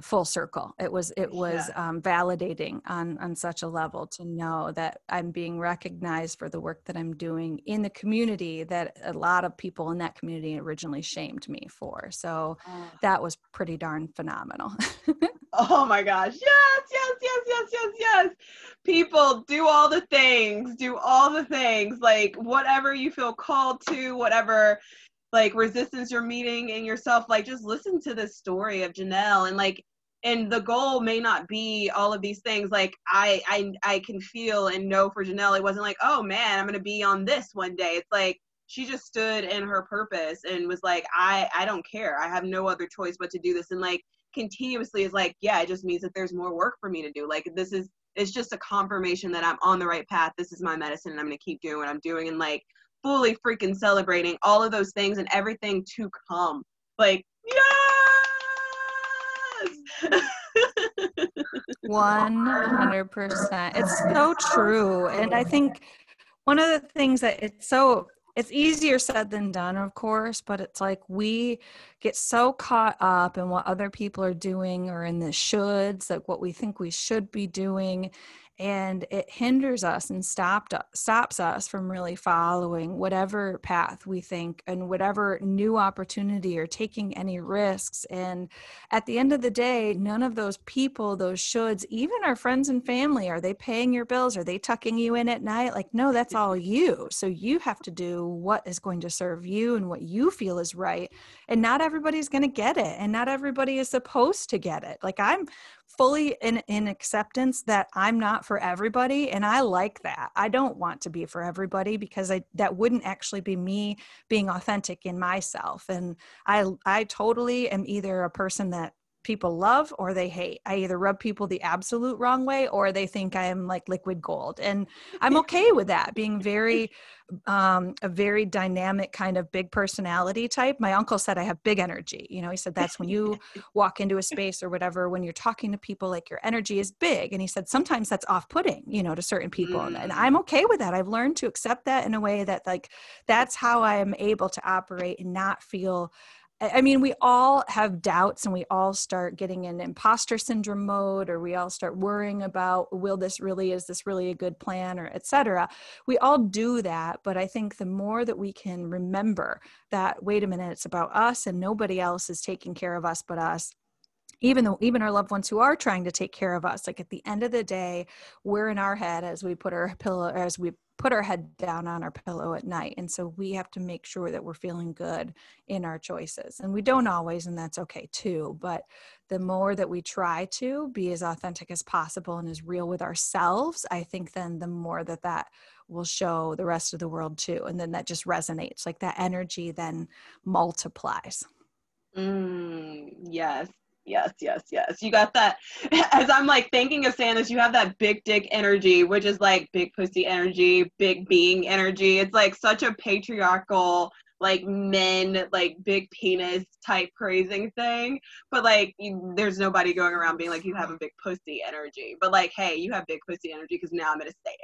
full circle. It was it was yeah. um, validating on on such a level to know that i'm being recognized for the work that i'm doing in the community that a lot of people in that community originally shamed me for. So oh. that was pretty darn phenomenal. Oh my gosh. Yes yes yes yes yes yes. People do all the things do all the things like whatever you feel called to whatever like resistance you're meeting in yourself like just listen to this story of jenelle and like and the goal may not be all of these things. Like i i, I can feel and know for jenelle it wasn't like oh man i'm gonna be on this one day. It's like she just stood in her purpose and was like i i don't care. I have no other choice but to do this. And like continuously is like yeah it just means that there's more work for me to do. Like this is it's just a confirmation that i'm on the right path. This is my medicine and i'm gonna keep doing what i'm doing. And like fully freaking celebrating all of those things and everything to come. Like, yes! 100%. It's so true. And I think one of the things that it's so it's easier said than done, of course, but it's like we get so caught up in what other people are doing or in the shoulds, like what we think we should be doing and it hinders us and stopped stops us from really following whatever path we think and whatever new opportunity or taking any risks. And at the end of the day none of those people those shoulds even our friends and family are they paying your bills? Are they tucking you in at night? Like no that's all you. So you have to do what is going to serve you and what you feel is right. And not everybody's going to get it and not everybody is supposed to get it. Like i'm fully in, in acceptance that I'm not for everybody. And I like that. I don't want to be for everybody because I, that wouldn't actually be me being authentic in myself. And I, I totally am either a person that people love or they hate. I either rub people the absolute wrong way or they think I am like liquid gold. And I'm okay with that, being very, um, a very dynamic kind of big personality type. My uncle said I have big energy. You know, he said that's when you walk into a space or whatever, when you're talking to people, like your energy is big. And he said sometimes that's off putting, you know, to certain people. Mm. And I'm okay with that. I've learned to accept that in a way that, like, that's how I am able to operate and not feel I mean, we all have doubts and we all start getting in imposter syndrome mode, or we all start worrying about, will this really, is this really a good plan, or etc. We all do that. But I think the more that we can remember that, wait a minute, it's about us and nobody else is taking care of us but us even though even our loved ones who are trying to take care of us like at the end of the day we're in our head as we put our pillow as we put our head down on our pillow at night and so we have to make sure that we're feeling good in our choices and we don't always and that's okay too but the more that we try to be as authentic as possible and as real with ourselves i think then the more that that will show the rest of the world too and then that just resonates like that energy then multiplies. Mm, yes yes, yes, yes. You got that. As I'm like thinking of saying this, you have that big dick energy, which is like big pussy energy, big being energy. It's like such a patriarchal, like men, like big penis type praising thing. But like, you, there's nobody going around being like, you have a big pussy energy. But like, hey, you have big pussy energy because now I'm going to say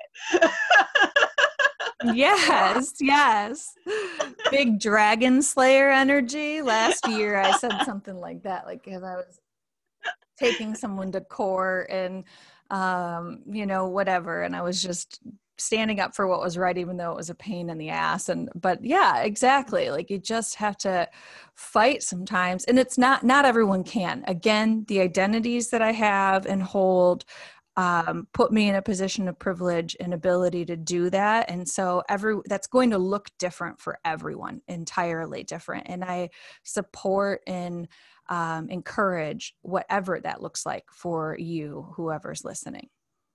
it. yes, yes. Big dragon slayer energy. Last year I said something like that, like because I was taking someone to court and um, you know, whatever. And I was just standing up for what was right even though it was a pain in the ass and but yeah exactly like you just have to fight sometimes and it's not not everyone can again the identities that i have and hold um, put me in a position of privilege and ability to do that. And so every that's going to look different for everyone entirely different. And i support and um, encourage whatever that looks like for you whoever's listening.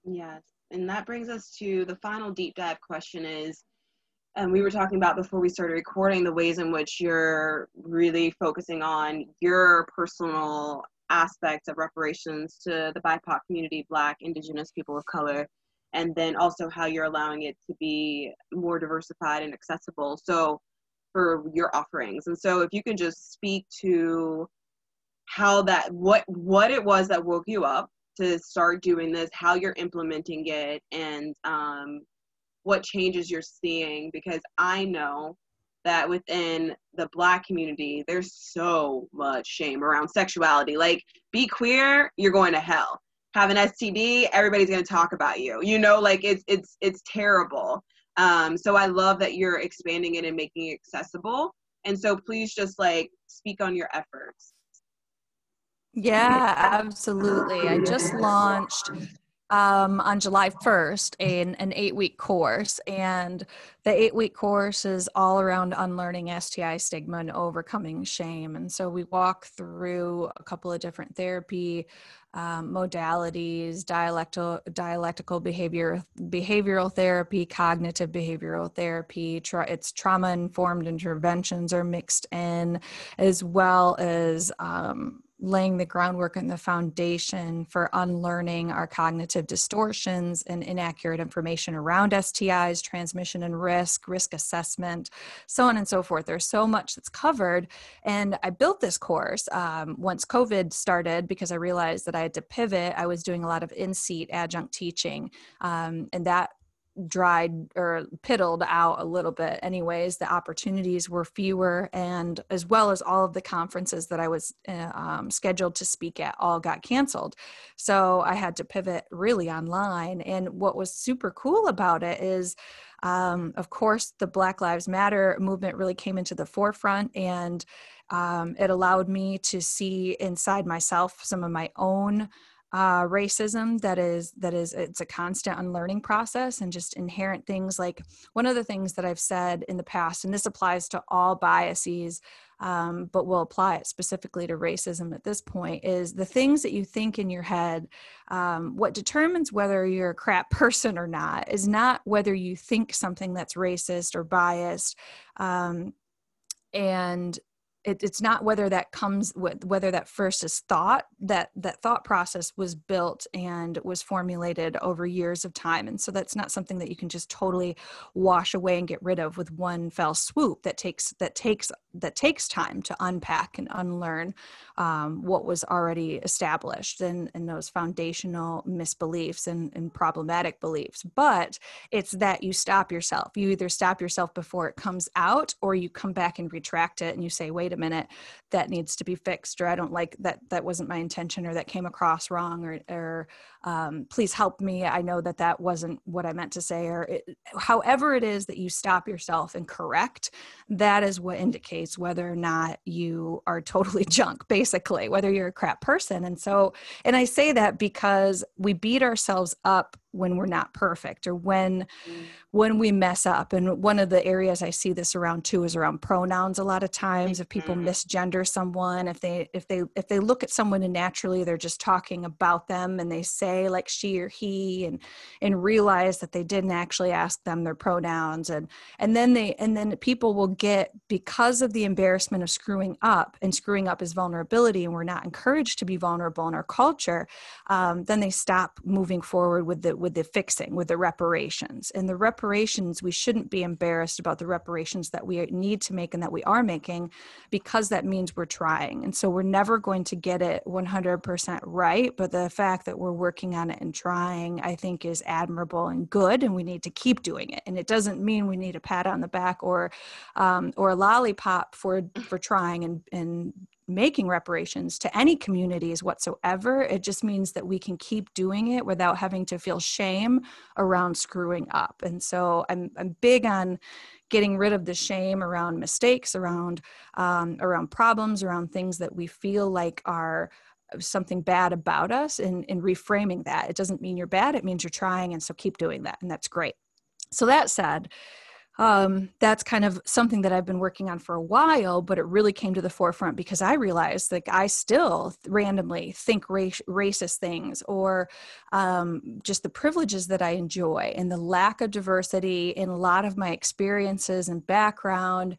Yes. And that brings us to the final deep dive question is and we were talking about before we started recording the ways in which you're really focusing on your personal aspects of reparations to the BIPOC community, Black, Indigenous people of color, and then also how you're allowing it to be more diversified and accessible. So for your offerings. And so if you can just speak to how that what what it was that woke you up to start doing this, how you're implementing it, and um, what changes you're seeing. Because I know that within the black community, there's so much shame around sexuality. Like, be queer, you're going to hell. Have an STD, everybody's going to talk about you. You know, like it's it's it's terrible. Um, so I love that you're expanding it and making it accessible. And so please just like speak on your efforts. Yeah, absolutely. I just launched um, on July 1st an, an eight week course. And the eight week course is all around unlearning STI stigma and overcoming shame. And so we walk through a couple of different therapy um, modalities, dialectal, dialectical behavior, behavioral therapy, cognitive behavioral therapy. Tra- it's trauma informed interventions are mixed in, as well as um, laying the groundwork and the foundation for unlearning our cognitive distortions and inaccurate information around STIs, transmission and risk, risk assessment, so on and so forth. There's so much that's covered. And I built this course um, once COVID started because I realized that I had to pivot. I was doing a lot of in seat adjunct teaching, um, and that dried or piddled out a little bit anyways. The opportunities were fewer and as well as all of the conferences that i was uh, um, scheduled to speak at all got canceled. So i had to pivot really online. And what was super cool about it is um, of course the black lives matter movement really came into the forefront and um, it allowed me to see inside myself some of my own uh, racism that is that is it's a constant unlearning process and just inherent things like one of the things that i've said in the past and this applies to all biases um, but will apply it specifically to racism at this point is the things that you think in your head um, what determines whether you're a crap person or not is not whether you think something that's racist or biased um, and it, it's not whether that comes with whether that first is thought that that thought process was built and was formulated over years of time. And so that's not something that you can just totally wash away and get rid of with one fell swoop that takes that takes that takes time to unpack and unlearn um, what was already established and, and those foundational misbeliefs and, and problematic beliefs. But it's that you stop yourself. You either stop yourself before it comes out or you come back and retract it and you say wait a minute that needs to be fixed or i don't like that that wasn't my intention or that came across wrong or, or um, please help me i know that that wasn't what i meant to say or it, however it is that you stop yourself and correct that is what indicates whether or not you are totally junk basically whether you're a crap person and so and i say that because we beat ourselves up when we're not perfect or when mm. when we mess up and one of the areas i see this around too is around pronouns a lot of times if people mm-hmm. misgender someone if they if they if they look at someone and naturally they're just talking about them and they say like she or he and and realize that they didn't actually ask them their pronouns and and then they and then people will get because of the embarrassment of screwing up and screwing up is vulnerability and we're not encouraged to be vulnerable in our culture um, then they stop moving forward with the with the fixing, with the reparations. And the reparations, we shouldn't be embarrassed about the reparations that we need to make and that we are making because that means we're trying. And so we're never going to get it 100% right. But the fact that we're working on it and trying, I think, is admirable and good. And we need to keep doing it. And it doesn't mean we need a pat on the back or, um, or a lollipop for, for trying and, and making reparations to any communities whatsoever. It just means that we can keep doing it without having to feel shame around screwing up. And so I'm, I'm big on getting rid of the shame around mistakes, around um, around problems, around things that we feel like are something bad about us and, reframing that. It doesn't mean you're bad, it means you're trying. And so keep doing that. And that's great. So that said, um, that's kind of something that I've been working on for a while, but it really came to the forefront because I realized that I still randomly think racist things or um, just the privileges that I enjoy and the lack of diversity in a lot of my experiences and background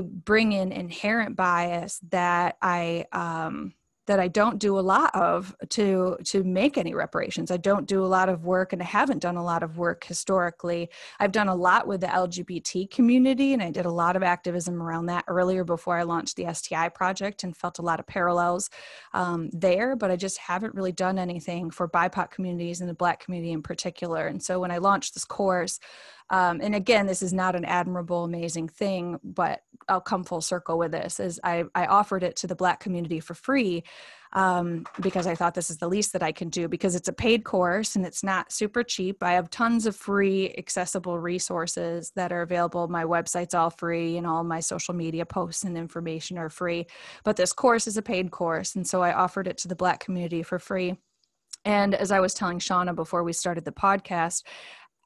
bring in inherent bias that I um, that I don't do a lot of to to make any reparations. I don't do a lot of work and I haven't done a lot of work historically. I've done a lot with the LGBT community and I did a lot of activism around that earlier before I launched the STI project and felt a lot of parallels um, there, but I just haven't really done anything for BIPOC communities and the Black community in particular. And so when I launched this course, um, and again this is not an admirable amazing thing but i'll come full circle with this is i, I offered it to the black community for free um, because i thought this is the least that i can do because it's a paid course and it's not super cheap. I have tons of free accessible resources that are available. My website's all free and all my social media posts and information are free but this course is a paid course. And so i offered it to the black community for free. And as I was telling Shauna before we started the podcast,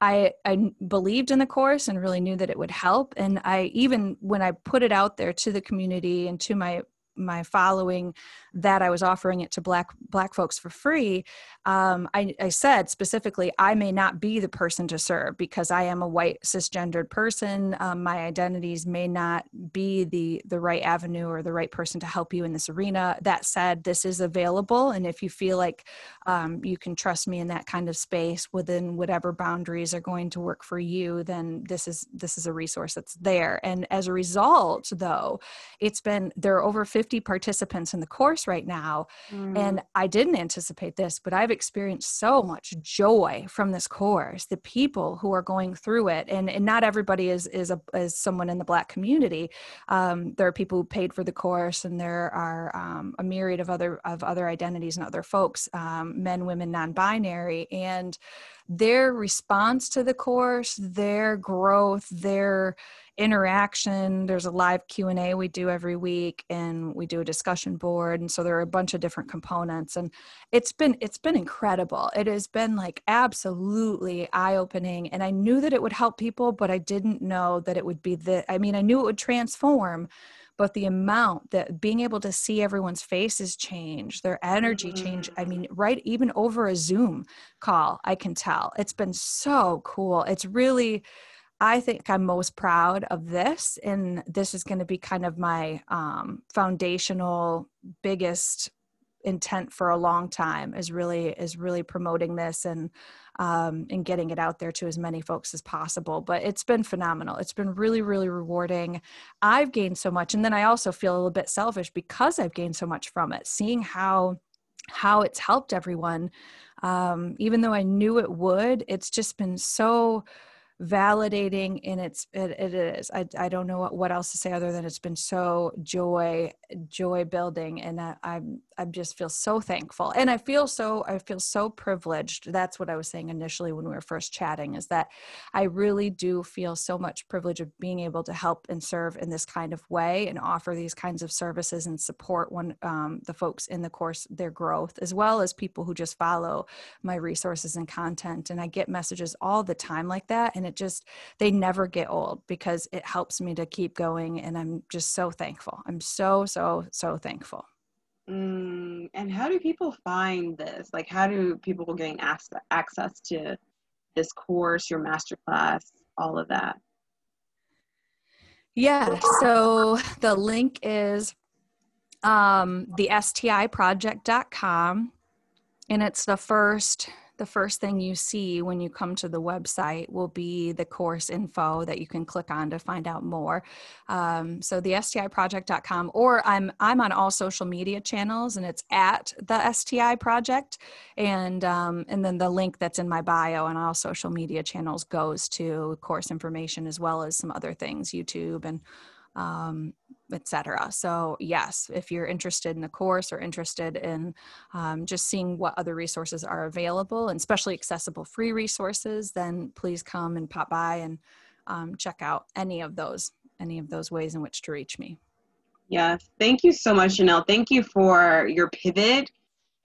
I, I believed in the course and really knew that it would help. And I even when I put it out there to the community and to my my following that I was offering it to black black folks for free, um, I, I, said specifically, I may not be the person to serve because I am a white cisgendered person. Um, my identities may not be the the right avenue or the right person to help you in this arena. That said, this is available, and if you feel like um, you can trust me in that kind of space within whatever boundaries are going to work for you, then this is this is a resource that's there. And as a result, though, it's been there are over 50 participants in the course right now, mm. and I didn't anticipate this, but I've experienced so much joy from this course the people who are going through it and, and not everybody is is a is someone in the black community um, there are people who paid for the course and there are um, a myriad of other of other identities and other folks um, men women non-binary and their response to the course their growth their interaction there's a live q&a we do every week and we do a discussion board and so there are a bunch of different components and it's been it's been incredible. It has been like absolutely eye-opening and i knew that it would help people but i didn't know that it would be the i mean i knew it would transform but the amount that being able to see everyone's faces change their energy change i mean mm. right even over a zoom call i can tell. It's been so cool. It's really I think I'm most proud of this, and this is going to be kind of my um, foundational, biggest intent for a long time is really is really promoting this and um, and getting it out there to as many folks as possible. But it's been phenomenal. It's been really really rewarding. I've gained so much, and then I also feel a little bit selfish because I've gained so much from it. Seeing how how it's helped everyone, um, even though I knew it would, it's just been so validating in it's it, it is. I, I don't know what, what else to say other than it's been so joy joy building and I, i'm i just feel so thankful and i feel so i feel so privileged that's what i was saying initially when we were first chatting is that i really do feel so much privilege of being able to help and serve in this kind of way and offer these kinds of services and support one um, the folks in the course their growth as well as people who just follow my resources and content and i get messages all the time like that and it just they never get old because it helps me to keep going and i'm just so thankful. I'm so so so thankful mm, and how do people find this? Like how do people gain access to this course your masterclass all of that? Yeah so the link is um, the stiproject.com and it's the first the first thing you see when you come to the website will be the course info that you can click on to find out more. Um, so the STIproject.com, or I'm I'm on all social media channels, and it's at the STI Project, and um, and then the link that's in my bio on all social media channels goes to course information as well as some other things, YouTube and um, etc. So yes, if you're interested in the course or interested in um, just seeing what other resources are available, and especially accessible free resources, then please come and pop by and um, check out any of those any of those ways in which to reach me. Yes, thank you so much, Jenelle. Thank you for your pivot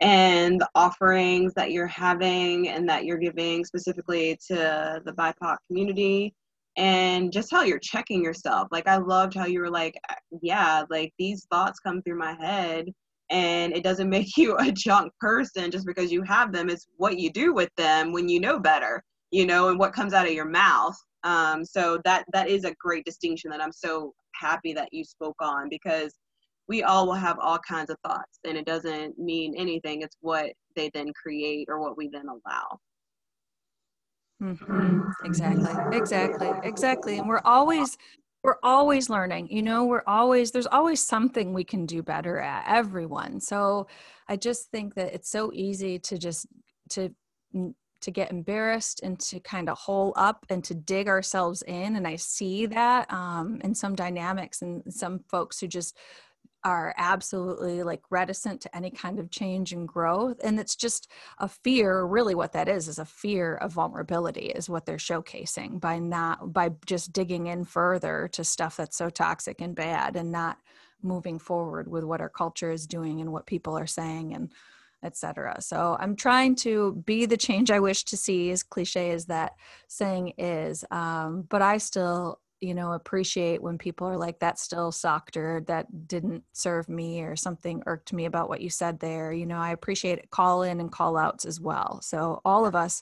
and the offerings that you're having and that you're giving specifically to the BIPOC community and just how you're checking yourself. Like I loved how you were like, yeah, like these thoughts come through my head and it doesn't make you a junk person just because you have them. It's what you do with them when you know better, you know, and what comes out of your mouth. Um, so that that is a great distinction that I'm so happy that you spoke on because we all will have all kinds of thoughts and it doesn't mean anything. It's what they then create or what we then allow. Mm-hmm. Exactly. Exactly. Exactly. And we're always we're always learning. You know, we're always there's always something we can do better at everyone. So I just think that it's so easy to just to to get embarrassed and to kind of hole up and to dig ourselves in and i see that um, in some dynamics and some folks who just are absolutely like reticent to any kind of change and growth and it's just a fear really what that is is a fear of vulnerability is what they're showcasing by not by just digging in further to stuff that's so toxic and bad and not moving forward with what our culture is doing and what people are saying and etc so i'm trying to be the change i wish to see as cliche as that saying is um, but i still you know appreciate when people are like that still sucked or that didn't serve me or something irked me about what you said there you know i appreciate it call in and call outs as well so all of us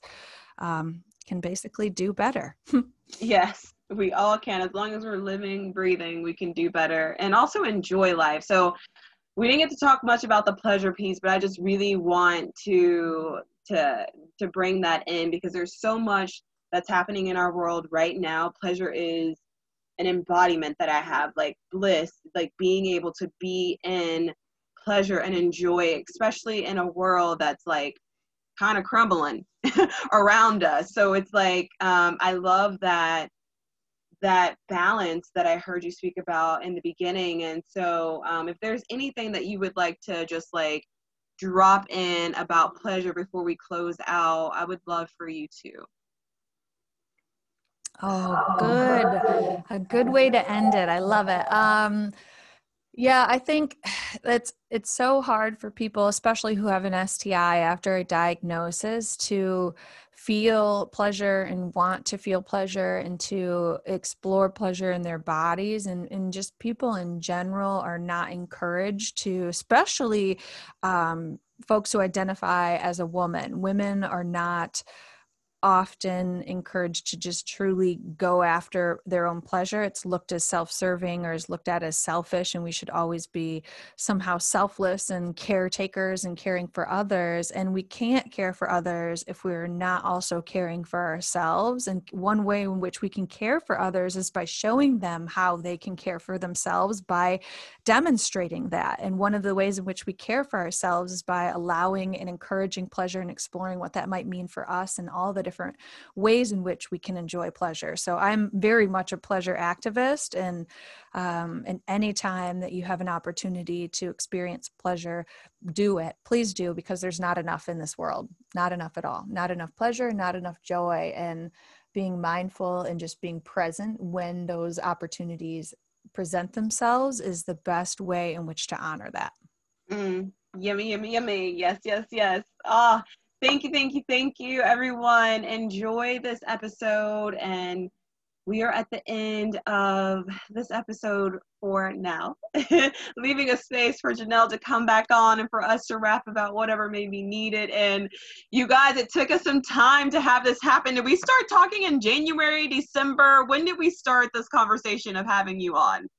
um, can basically do better. Yes we all can as long as we're living breathing we can do better and also enjoy life so we didn't get to talk much about the pleasure piece but i just really want to to to bring that in because there's so much that's happening in our world right now. Pleasure is an embodiment that I have, like bliss, like being able to be in pleasure and enjoy, especially in a world that's like kind of crumbling around us. So it's like um, I love that that balance that I heard you speak about in the beginning. And so um, if there's anything that you would like to just like drop in about pleasure before we close out, I would love for you to. Oh, good. A good way to end it. I love it. Um, yeah, I think it's it's so hard for people, especially who have an STI after a diagnosis, to feel pleasure and want to feel pleasure and to explore pleasure in their bodies and, and just people in general are not encouraged to especially um, folks who identify as a woman women are not often encouraged to just truly go after their own pleasure. It's looked as self serving or is looked at as selfish, and we should always be somehow selfless and caretakers and caring for others. And we can't care for others if we're not also caring for ourselves. And one way in which we can care for others is by showing them how they can care for themselves by demonstrating that. And one of the ways in which we care for ourselves is by allowing and encouraging pleasure and exploring what that might mean for us and all the different ways in which we can enjoy pleasure. So I'm very much a pleasure activist, and um, and any time that you have an opportunity to experience pleasure, do it. Please do because there's not enough in this world. Not enough at all. Not enough pleasure. Not enough joy. And being mindful and just being present when those opportunities present themselves is the best way in which to honor that. Mm, yummy, yummy, yummy. Yes, yes, yes. Ah, Thank you, thank you, thank you, everyone. Enjoy this episode. And we are at the end of this episode for now, leaving a space for Jenelle to come back on and for us to wrap about whatever may be needed. And you guys, it took us some time to have this happen. Did we start talking in January, December? When did we start this conversation of having you on?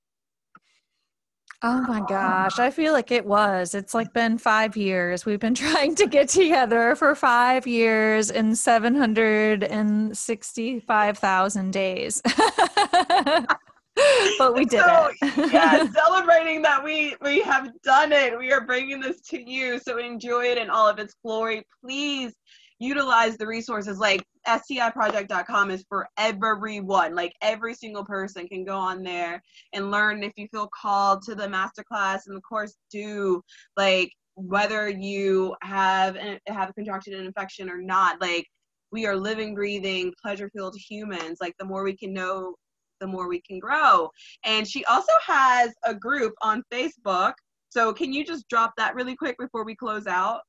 Oh my ah. gosh, I feel like it was. It's like been five years. We've been trying to get together for five years in 765,000 days. but we did so, it. yeah, celebrating that we we have done it. We are bringing this to you. So enjoy it in all of its glory. Please utilize the resources like stiproject.com is for everyone. Like every single person can go on there and learn if you feel called to the masterclass and the course do. Like whether you have have contracted an infection or not like we are living breathing pleasure filled humans. Like the more we can know the more we can grow. And she also has a group on facebook. So can you just drop that really quick before we close out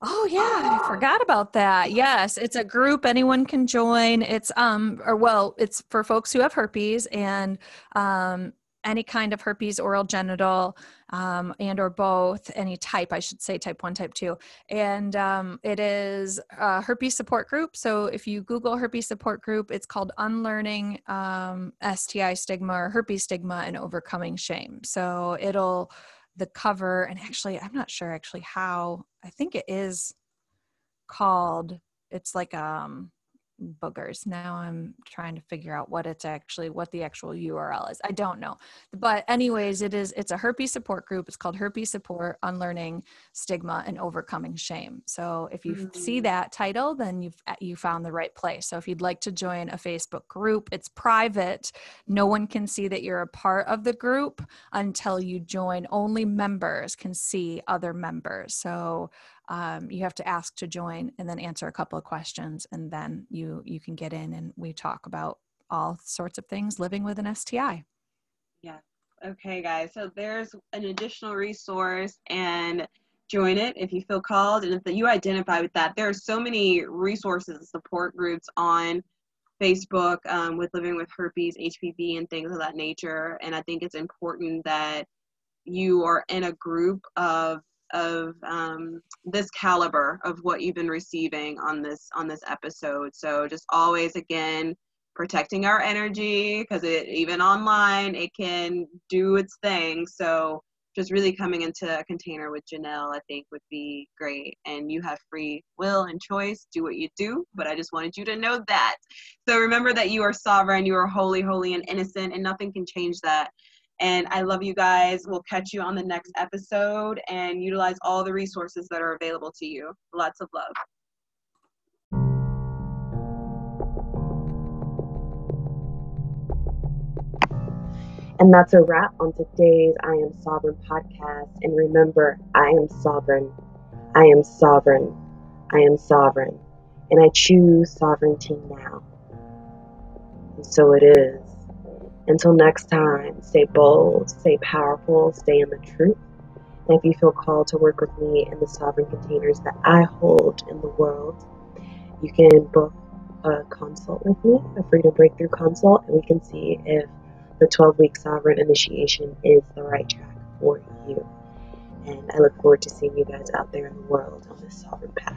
Oh yeah, I forgot about that. Yes, it's a group anyone can join. It's um or well, it's for folks who have herpes and um any kind of herpes oral genital um, and or both any type i should say type 1 type 2 and um, it is a herpes support group so if you google herpes support group it's called unlearning um, sti stigma or herpes stigma and overcoming shame so it'll the cover and actually i'm not sure actually how i think it is called it's like um boogers. Now I'm trying to figure out what it's actually what the actual URL is. I don't know. But anyways, it is it's a herpes support group. It's called Herpes Support Unlearning Stigma and Overcoming Shame. So if you mm-hmm. see that title, then you've uh, you found the right place. So if you'd like to join a Facebook group, it's private. No one can see that you're a part of the group until you join. Only members can see other members. So um, you have to ask to join and then answer a couple of questions and then you you can get in and we talk about all sorts of things living with an sti yeah. Okay guys. So there's an additional resource and join it if you feel called. And if you identify with that there are so many resources and support groups on facebook um, with living with herpes hpv and things of that nature. And i think it's important that you are in a group of of um, this caliber of what you've been receiving on this on this episode so just always again protecting our energy because it even online it can do its thing so just really coming into a container with Jenelle, I think would be great. And you have free will and choice, do what you do. But I just wanted you to know that. So remember that you are sovereign, you are holy, holy, and innocent, and nothing can change that. And I love you guys. We'll catch you on the next episode and utilize all the resources that are available to you. Lots of love. And that's a wrap on today's I Am Sovereign podcast. And remember, I am sovereign. I am sovereign. I am sovereign. And I choose sovereignty now. And so it is. Until next time, stay bold, stay powerful, stay in the truth. And if you feel called to work with me in the sovereign containers that I hold in the world, you can book a consult with me, a freedom breakthrough consult, and we can see if the 12 week sovereign initiation is the right track for you. And I look forward to seeing you guys out there in the world on this sovereign path.